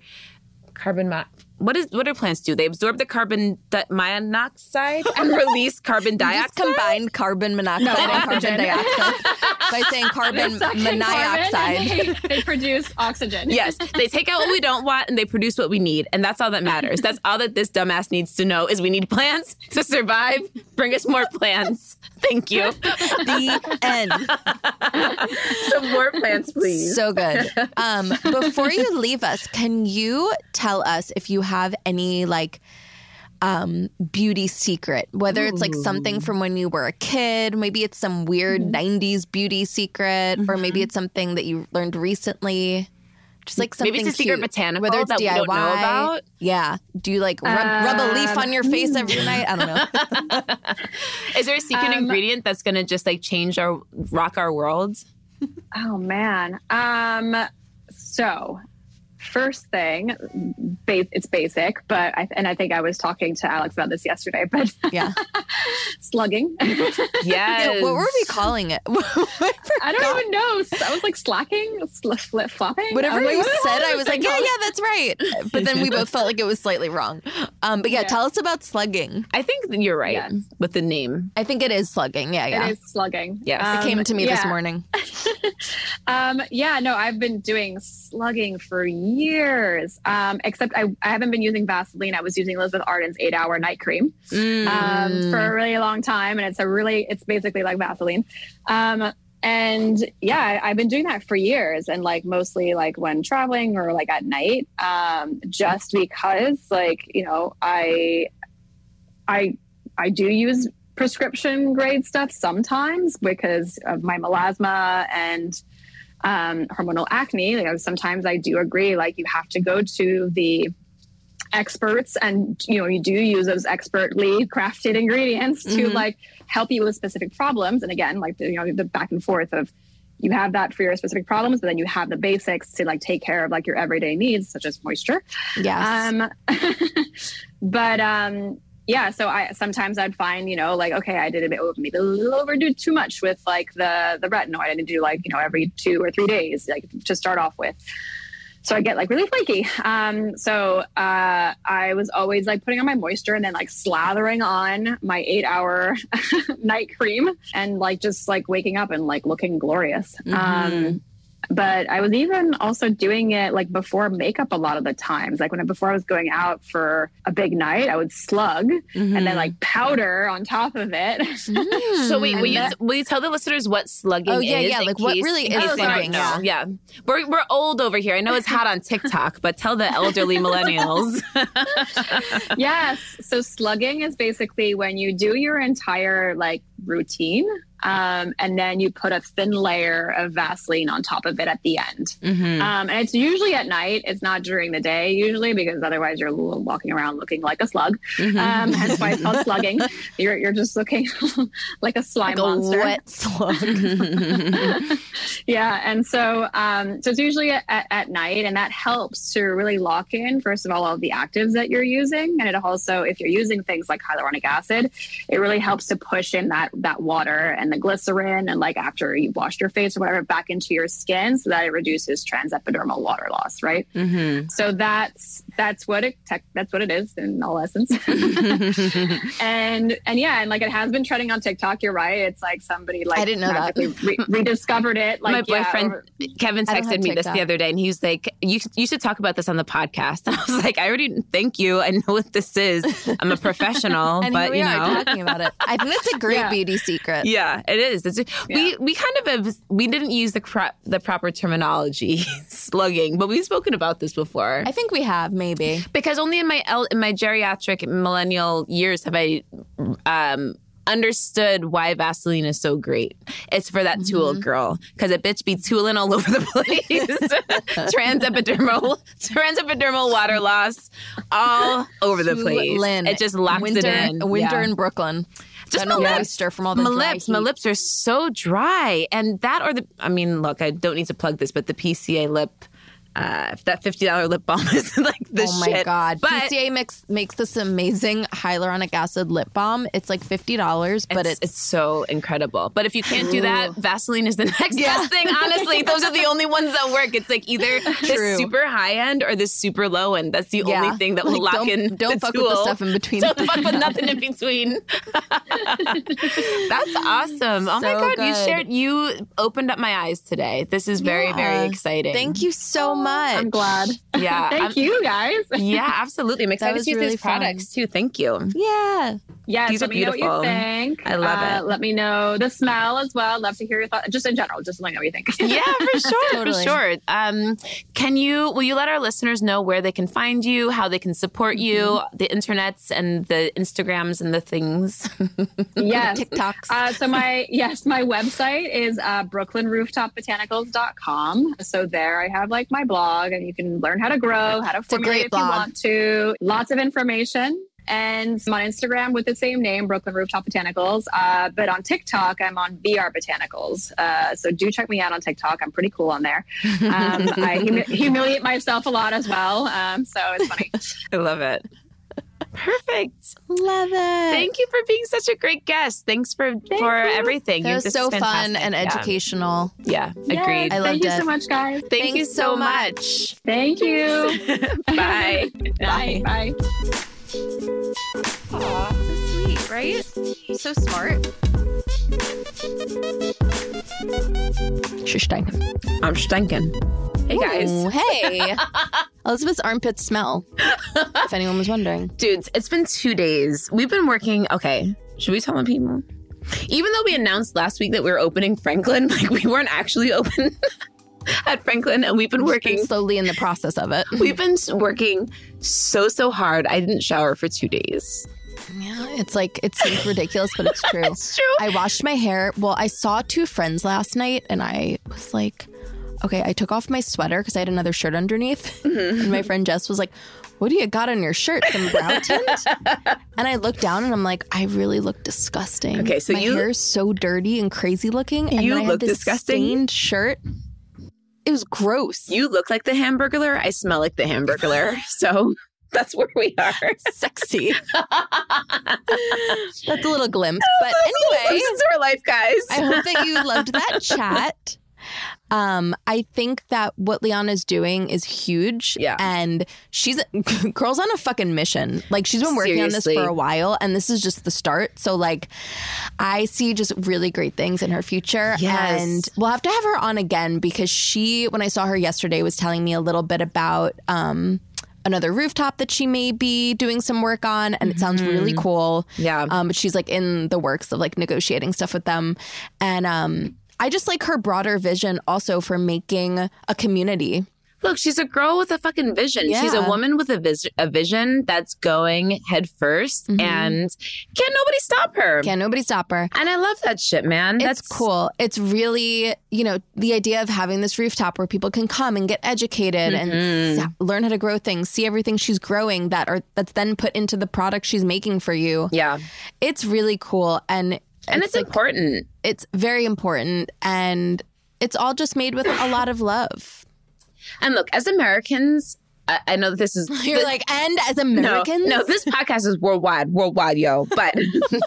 carbon mo- what is what do plants do? They absorb the carbon di- monoxide and release carbon dioxide.
just combine carbon monoxide no, and carbon dioxide by saying carbon monoxide.
They, they produce oxygen.
Yes, they take out what we don't want and they produce what we need, and that's all that matters. That's all that this dumbass needs to know is we need plants to survive. Bring us more plants. Thank you.
The end.
Some more plants, please.
So good. Um, before you leave us, can you tell us if you have any like um, beauty secret, whether it's like something from when you were a kid, maybe it's some weird mm-hmm. 90s beauty secret, mm-hmm. or maybe mm-hmm. it's something that you learned recently. Just like something
maybe it's a secret
cute.
botanical whether it's that DIY. We don't know about.
Yeah. Do you like rub, um, rub a leaf on your face every um, night? I don't
know. Is there a secret um, ingredient that's going to just like change our rock our world?
Oh man. Um so first thing, it's basic, but I, and I think I was talking to Alex about this yesterday, but
yeah,
slugging.
Yes. Yeah,
what were we calling it?
I don't even know. I was like slacking, sl- flip flopping.
Whatever
like,
you said, I was like, yeah, yeah, that's right. But then we both felt like it was slightly wrong. Um, but yeah, yeah, tell us about slugging.
I think you're right yes. with the name.
I think it is slugging. Yeah, yeah.
It is slugging.
Yes.
Um, it came to me yeah. this morning.
um, yeah, no, I've been doing slugging for years years. Um, except I, I haven't been using Vaseline. I was using Elizabeth Arden's eight hour night cream mm. um, for a really long time. And it's a really, it's basically like Vaseline. Um, and yeah, I've been doing that for years and like mostly like when traveling or like at night, um, just because like, you know, I, I, I do use prescription grade stuff sometimes because of my melasma and um, hormonal acne, like sometimes I do agree, like you have to go to the experts and you know you do use those expertly crafted ingredients to mm-hmm. like help you with specific problems. And again like the, you know the back and forth of you have that for your specific problems but then you have the basics to like take care of like your everyday needs such as moisture.
Yes.
Um but um yeah, so I sometimes I'd find, you know, like okay, I did a bit maybe a little overdo too much with like the the retinoid. I didn't do like you know every two or three days, like to start off with. So I get like really flaky. Um, so uh, I was always like putting on my moisture and then like slathering on my eight hour night cream and like just like waking up and like looking glorious. Mm-hmm. Um, but I was even also doing it like before makeup a lot of the times. Like when I, before I was going out for a big night, I would slug mm-hmm. and then like powder on top of it.
Mm. so wait, will you, will you tell the listeners what slugging
oh, yeah,
is?
Yeah, like what really is slugging?
Yeah. yeah, we're we're old over here. I know it's hot on TikTok, but tell the elderly millennials.
yes, so slugging is basically when you do your entire like routine um, and then you put a thin layer of Vaseline on top of it at the end. Mm-hmm. Um, and it's usually at night. It's not during the day usually because otherwise you're walking around looking like a slug. Mm-hmm. Um, hence why it's called slugging. You're you're just looking like a slime
like
monster,
a wet slug.
yeah, and so um, so it's usually at, at, night, and that helps to really lock in first of all all of the actives that you're using, and it also if you're using things like hyaluronic acid, it really helps to push in that that water and the glycerin and like after you've washed your face or whatever back into your skin so that it reduces transepidermal water loss right mm-hmm. so that's that's what it tech, that's what it is in all essence and and yeah and like it has been trending on tiktok you're right it's like somebody like
i didn't know that
re- rediscovered it like
my boyfriend yeah, or, kevin texted me this the other day and he was like you, you should talk about this on the podcast and i was like i already thank you i know what this is i'm a professional but you know
talking about it i think it's a great yeah. beauty secret
yeah Yeah, it is. It's, yeah. We we kind of have, we didn't use the cro- the proper terminology slugging, but we've spoken about this before.
I think we have maybe
because only in my in my geriatric millennial years have I um, understood why Vaseline is so great. It's for that mm-hmm. tool girl because a bitch be tooling all over the place. trans epidermal, trans epidermal water loss, all over the place. Lynn, it just locks
winter,
it in.
Winter yeah. in Brooklyn.
Just my lips, from all the my lips. Heat. My lips are so dry, and that or the. I mean, look, I don't need to plug this, but the PCA lip uh, that fifty dollar lip balm is like the shit.
oh my
shit.
god! But PCA makes makes this amazing hyaluronic acid lip balm. It's like fifty dollars, but
it's, it's, it's so incredible. But if you can't do that, Vaseline is the next yeah. best thing. Honestly, those are the only ones that work. It's like either this super high end or this super low end. That's the yeah. only thing that will like, lock
don't,
in.
Don't fuck
tool.
with the stuff in between.
Don't fuck with nothing in between. That's awesome. Oh so my god, good. you shared. You opened up my eyes today. This is very yeah. very exciting.
Thank you so much.
I'm glad.
Yeah.
Thank
I'm,
you guys.
yeah, absolutely. I'm excited to use really these fun. products too. Thank you.
Yeah.
Yeah.
These
let
are beautiful.
me know what you think.
I love
uh,
it.
Let me know the smell as well. love to hear your thoughts. Just in general, just let me know what you think.
yeah, for sure. totally. For sure. Um, can you, will you let our listeners know where they can find you, how they can support you, mm-hmm. the internets and the Instagrams and the things?
yes.
TikToks.
Uh, so my, yes, my website is uh, brooklynrooftopbotanicals.com. So there I have like my blog and you can learn how to grow, how to formulate if blog. you want to. Lots of information. And I'm on Instagram with the same name, Brooklyn Rooftop Botanicals. Uh, but on TikTok, I'm on BR Botanicals. Uh, so do check me out on TikTok. I'm pretty cool on there. Um, I hum- humiliate myself a lot as well. Um, so it's funny.
I love it. Perfect.
Love it.
Thank you for being such a great guest. Thanks for Thank for you. everything.
It was so fun and educational.
Yeah, yeah agreed.
I loved Thank you so much, guys.
Thank Thanks you so much.
Thank you.
Bye.
Bye. Bye.
Aw, so sweet, right? So smart. She's stinking.
I'm stinking. Hey guys.
Ooh, hey. Elizabeth's armpits smell. if anyone was wondering.
Dudes, it's been two days. We've been working. Okay. Should we tell the people? Even though we announced last week that we were opening Franklin, like we weren't actually open at Franklin and we've been working
been slowly in the process of it.
We've been working so, so hard. I didn't shower for two days.
Yeah, it's like it seems ridiculous, but it's true.
it's true.
I washed my hair. Well, I saw two friends last night and I was like, okay, I took off my sweater because I had another shirt underneath. Mm-hmm. And my friend Jess was like, what do you got on your shirt? Some brown tint? and I looked down and I'm like, I really look disgusting.
Okay, so
my
you,
hair is so dirty and crazy looking. And
you
I
look
had this
disgusting.
stained shirt. It was gross.
You look like the hamburglar. I smell like the hamburglar. so that's where we are.
Sexy. That's a little glimpse. But anyway,
this is our life, guys.
I hope that you loved that chat. Um, I think that what Liana's doing is huge.
Yeah.
And she's girl's on a fucking mission. Like she's been working
Seriously.
on this for a while and this is just the start. So like I see just really great things in her future.
Yes.
And we'll have to have her on again because she when I saw her yesterday was telling me a little bit about um another rooftop that she may be doing some work on and it sounds really
Mm-hmm.
cool
Yeah.
um but she's like in the works of like negotiating stuff with them and um I just like her broader vision also for making a community.
Look, she's a girl with a fucking vision. She's a woman with a, vis- a vision that's going head 1st
Mhm.
and can't nobody stop her.
Can nobody stop her?
and I love that shit, man.
It's
that's
cool. It's really, you know, the idea of having this rooftop where people can come and get educated and
Mhm.
s- learn how to grow things, see everything she's growing that are that's then put into the product she's making for you.
Yeah.
It's really cool and
And it's,
like-
important.
it's very important and it's all just made with a lot of love.
And look, as Americans, I, I know that this is
You're
th-
like, and as
no,
Americans,
no, this podcast is worldwide, worldwide, yo. But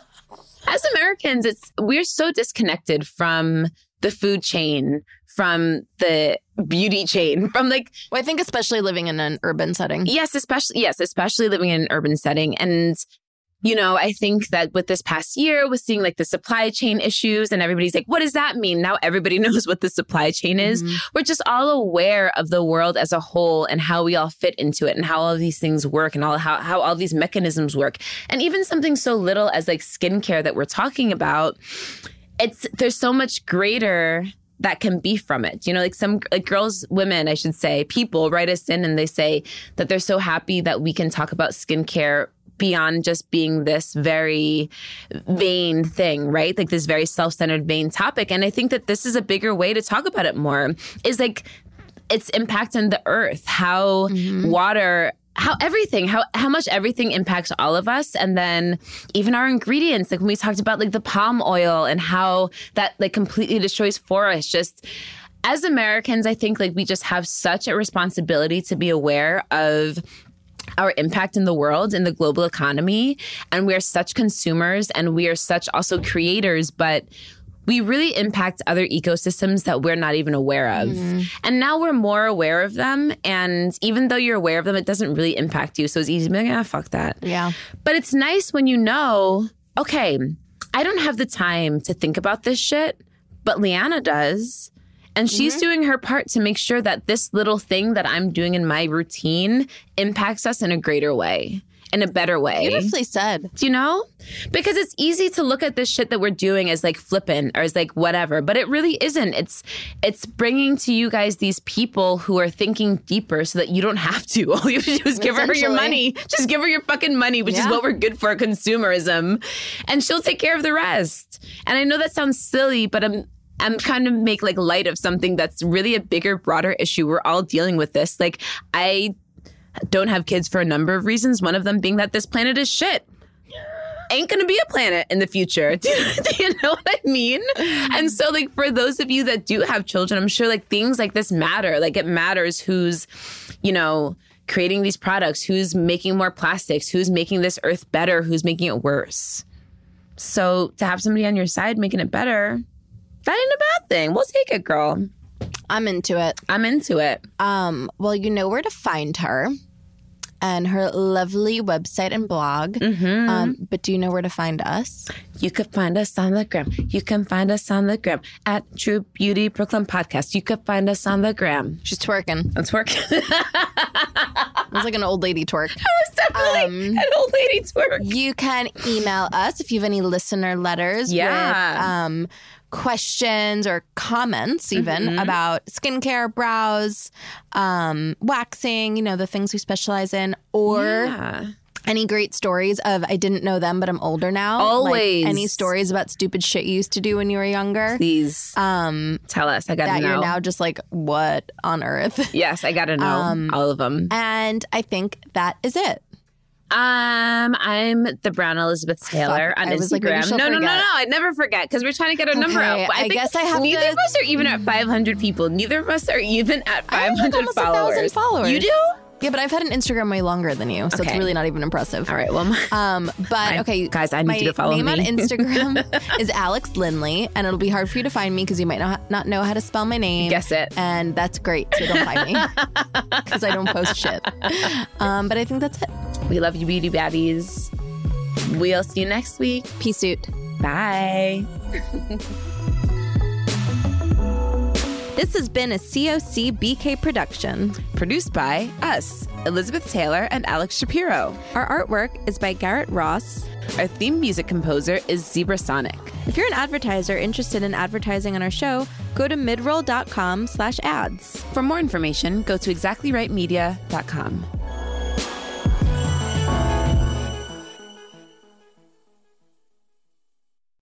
as Americans, it's we're so disconnected from the food chain, from the beauty chain, from like
Well, I think especially living in an urban setting.
yes, especially yes, especially living in an urban setting. And you know, I think that with this past year, with seeing like the supply chain issues, and everybody's like, "What does that mean?" Now everybody knows what the supply chain is.
Mhm.
We're just all aware of the world as a whole and how we all fit into it, and how all these things work, and all how how all these mechanisms work, and even something so little as like skincare that we're talking about it's there's so much greater that can be from it. You know, like some like girls, women, I should say, people write us in and they say that they're so happy that we can talk about skincare beyond just being this very vain thing, right? Like this very self-centered vain topic. And I think that this is a bigger way to talk about it more. Is like its impact on the earth, how mm-hmm. water how everything how how much everything impacts all of us and then even our ingredients like when we talked about like the palm oil and how that like completely destroys forests just as Americans I think like we just have such a responsibility to be aware of our impact in the world in the global economy and we are such consumers and we are such also creators but we really impact other ecosystems that we're not even aware of. mm And now we're more aware of them. And even though you're aware of them, it doesn't really impact you. So it's easy to be like, ah, fuck that.
Yeah.
But it's nice when you know, okay, I don't have the time to think about this shit, but Leanna does. And she's mm-hmm. doing her part to make sure that this little thing that I'm doing in my routine impacts us in a greater way in a better way.
Beautifully said.
Do you know? Because it's easy to look at this shit that we're doing as like flippant or as like whatever, but it really isn't. It's it's bringing to you guys these people who are thinking deeper so that you don't have to. All you have to do is give her your money. Just give her your fucking money, which yeah. is what we're good for, consumerism, and she'll take care of the rest. And I know that sounds silly, but I'm I'm to make like light of something that's really a bigger, broader issue. We're all dealing with this. Like I don't have kids for a number of reasons. One of them being that this planet is shit. Ain't gonna be a planet in the future. Do do you know what I mean? And so, like, for those of you that do have children, I'm sure like things like this matter. Like, it matters who's, you know, creating these products, who's making more plastics, who's making this earth better, who's making it worse. So, to have somebody on your side making it better, that ain't a bad thing. We'll take it, girl.
I'm into it.
I'm into it.
Um, well, you know where to find her and her lovely website and blog. Mm-hmm. Um, but do you know where to find us?
You can find us on the gram. You can find us on the gram at True Beauty Brooklyn Podcast. You can find us on the gram.
She's twerking.
I'm twerking.
it was like an old lady twerk.
It was definitely um, an old lady twerk.
You can email us if you have any listener letters.
Yeah.
With, um, questions or comments even mm-hmm. about skincare, brows, um, waxing, you know, the things we specialize in, or yeah. any great stories of I didn't know them, but I'm older now.
Always.
Like any stories about stupid shit you used to do when you were younger.
Please um, tell us. I got to
know. That you're now just like, what on earth?
Yes, I got to know um, all of them.
And I think that is it.
Um, I'm the Brown Elizabeth Taylor Fuck, on Instagram. Like, no, no, no, no. I'd never forget because we're trying to get our okay, number out.
I, I guess I have.
Neither
to...
of us are even at 500 people. Neither of us are even at 500
followers. followers.
You do?
Yeah, but I've had an Instagram way longer than you, so okay. it's really not even impressive.
All right, well, my,
um, but okay,
guys, I need you to follow
me.
My
on Instagram is Alex Lindley, and it'll be hard for you to find me because you might not not know how to spell my name.
Guess it,
and that's great. So don't find me because I don't post shit. Um, but I think that's it.
We love you, beauty baddies. We'll see you next week.
Peace out.
Bye.
This has been a COC BK production.
Produced by us, Elizabeth Taylor and Alex Shapiro.
Our artwork is by Garrett Ross.
Our theme music composer is Zebra Sonic.
If you're an advertiser interested in advertising on our show, go to midroll.com slash ads.
For more information, go to exactlyrightmedia.com.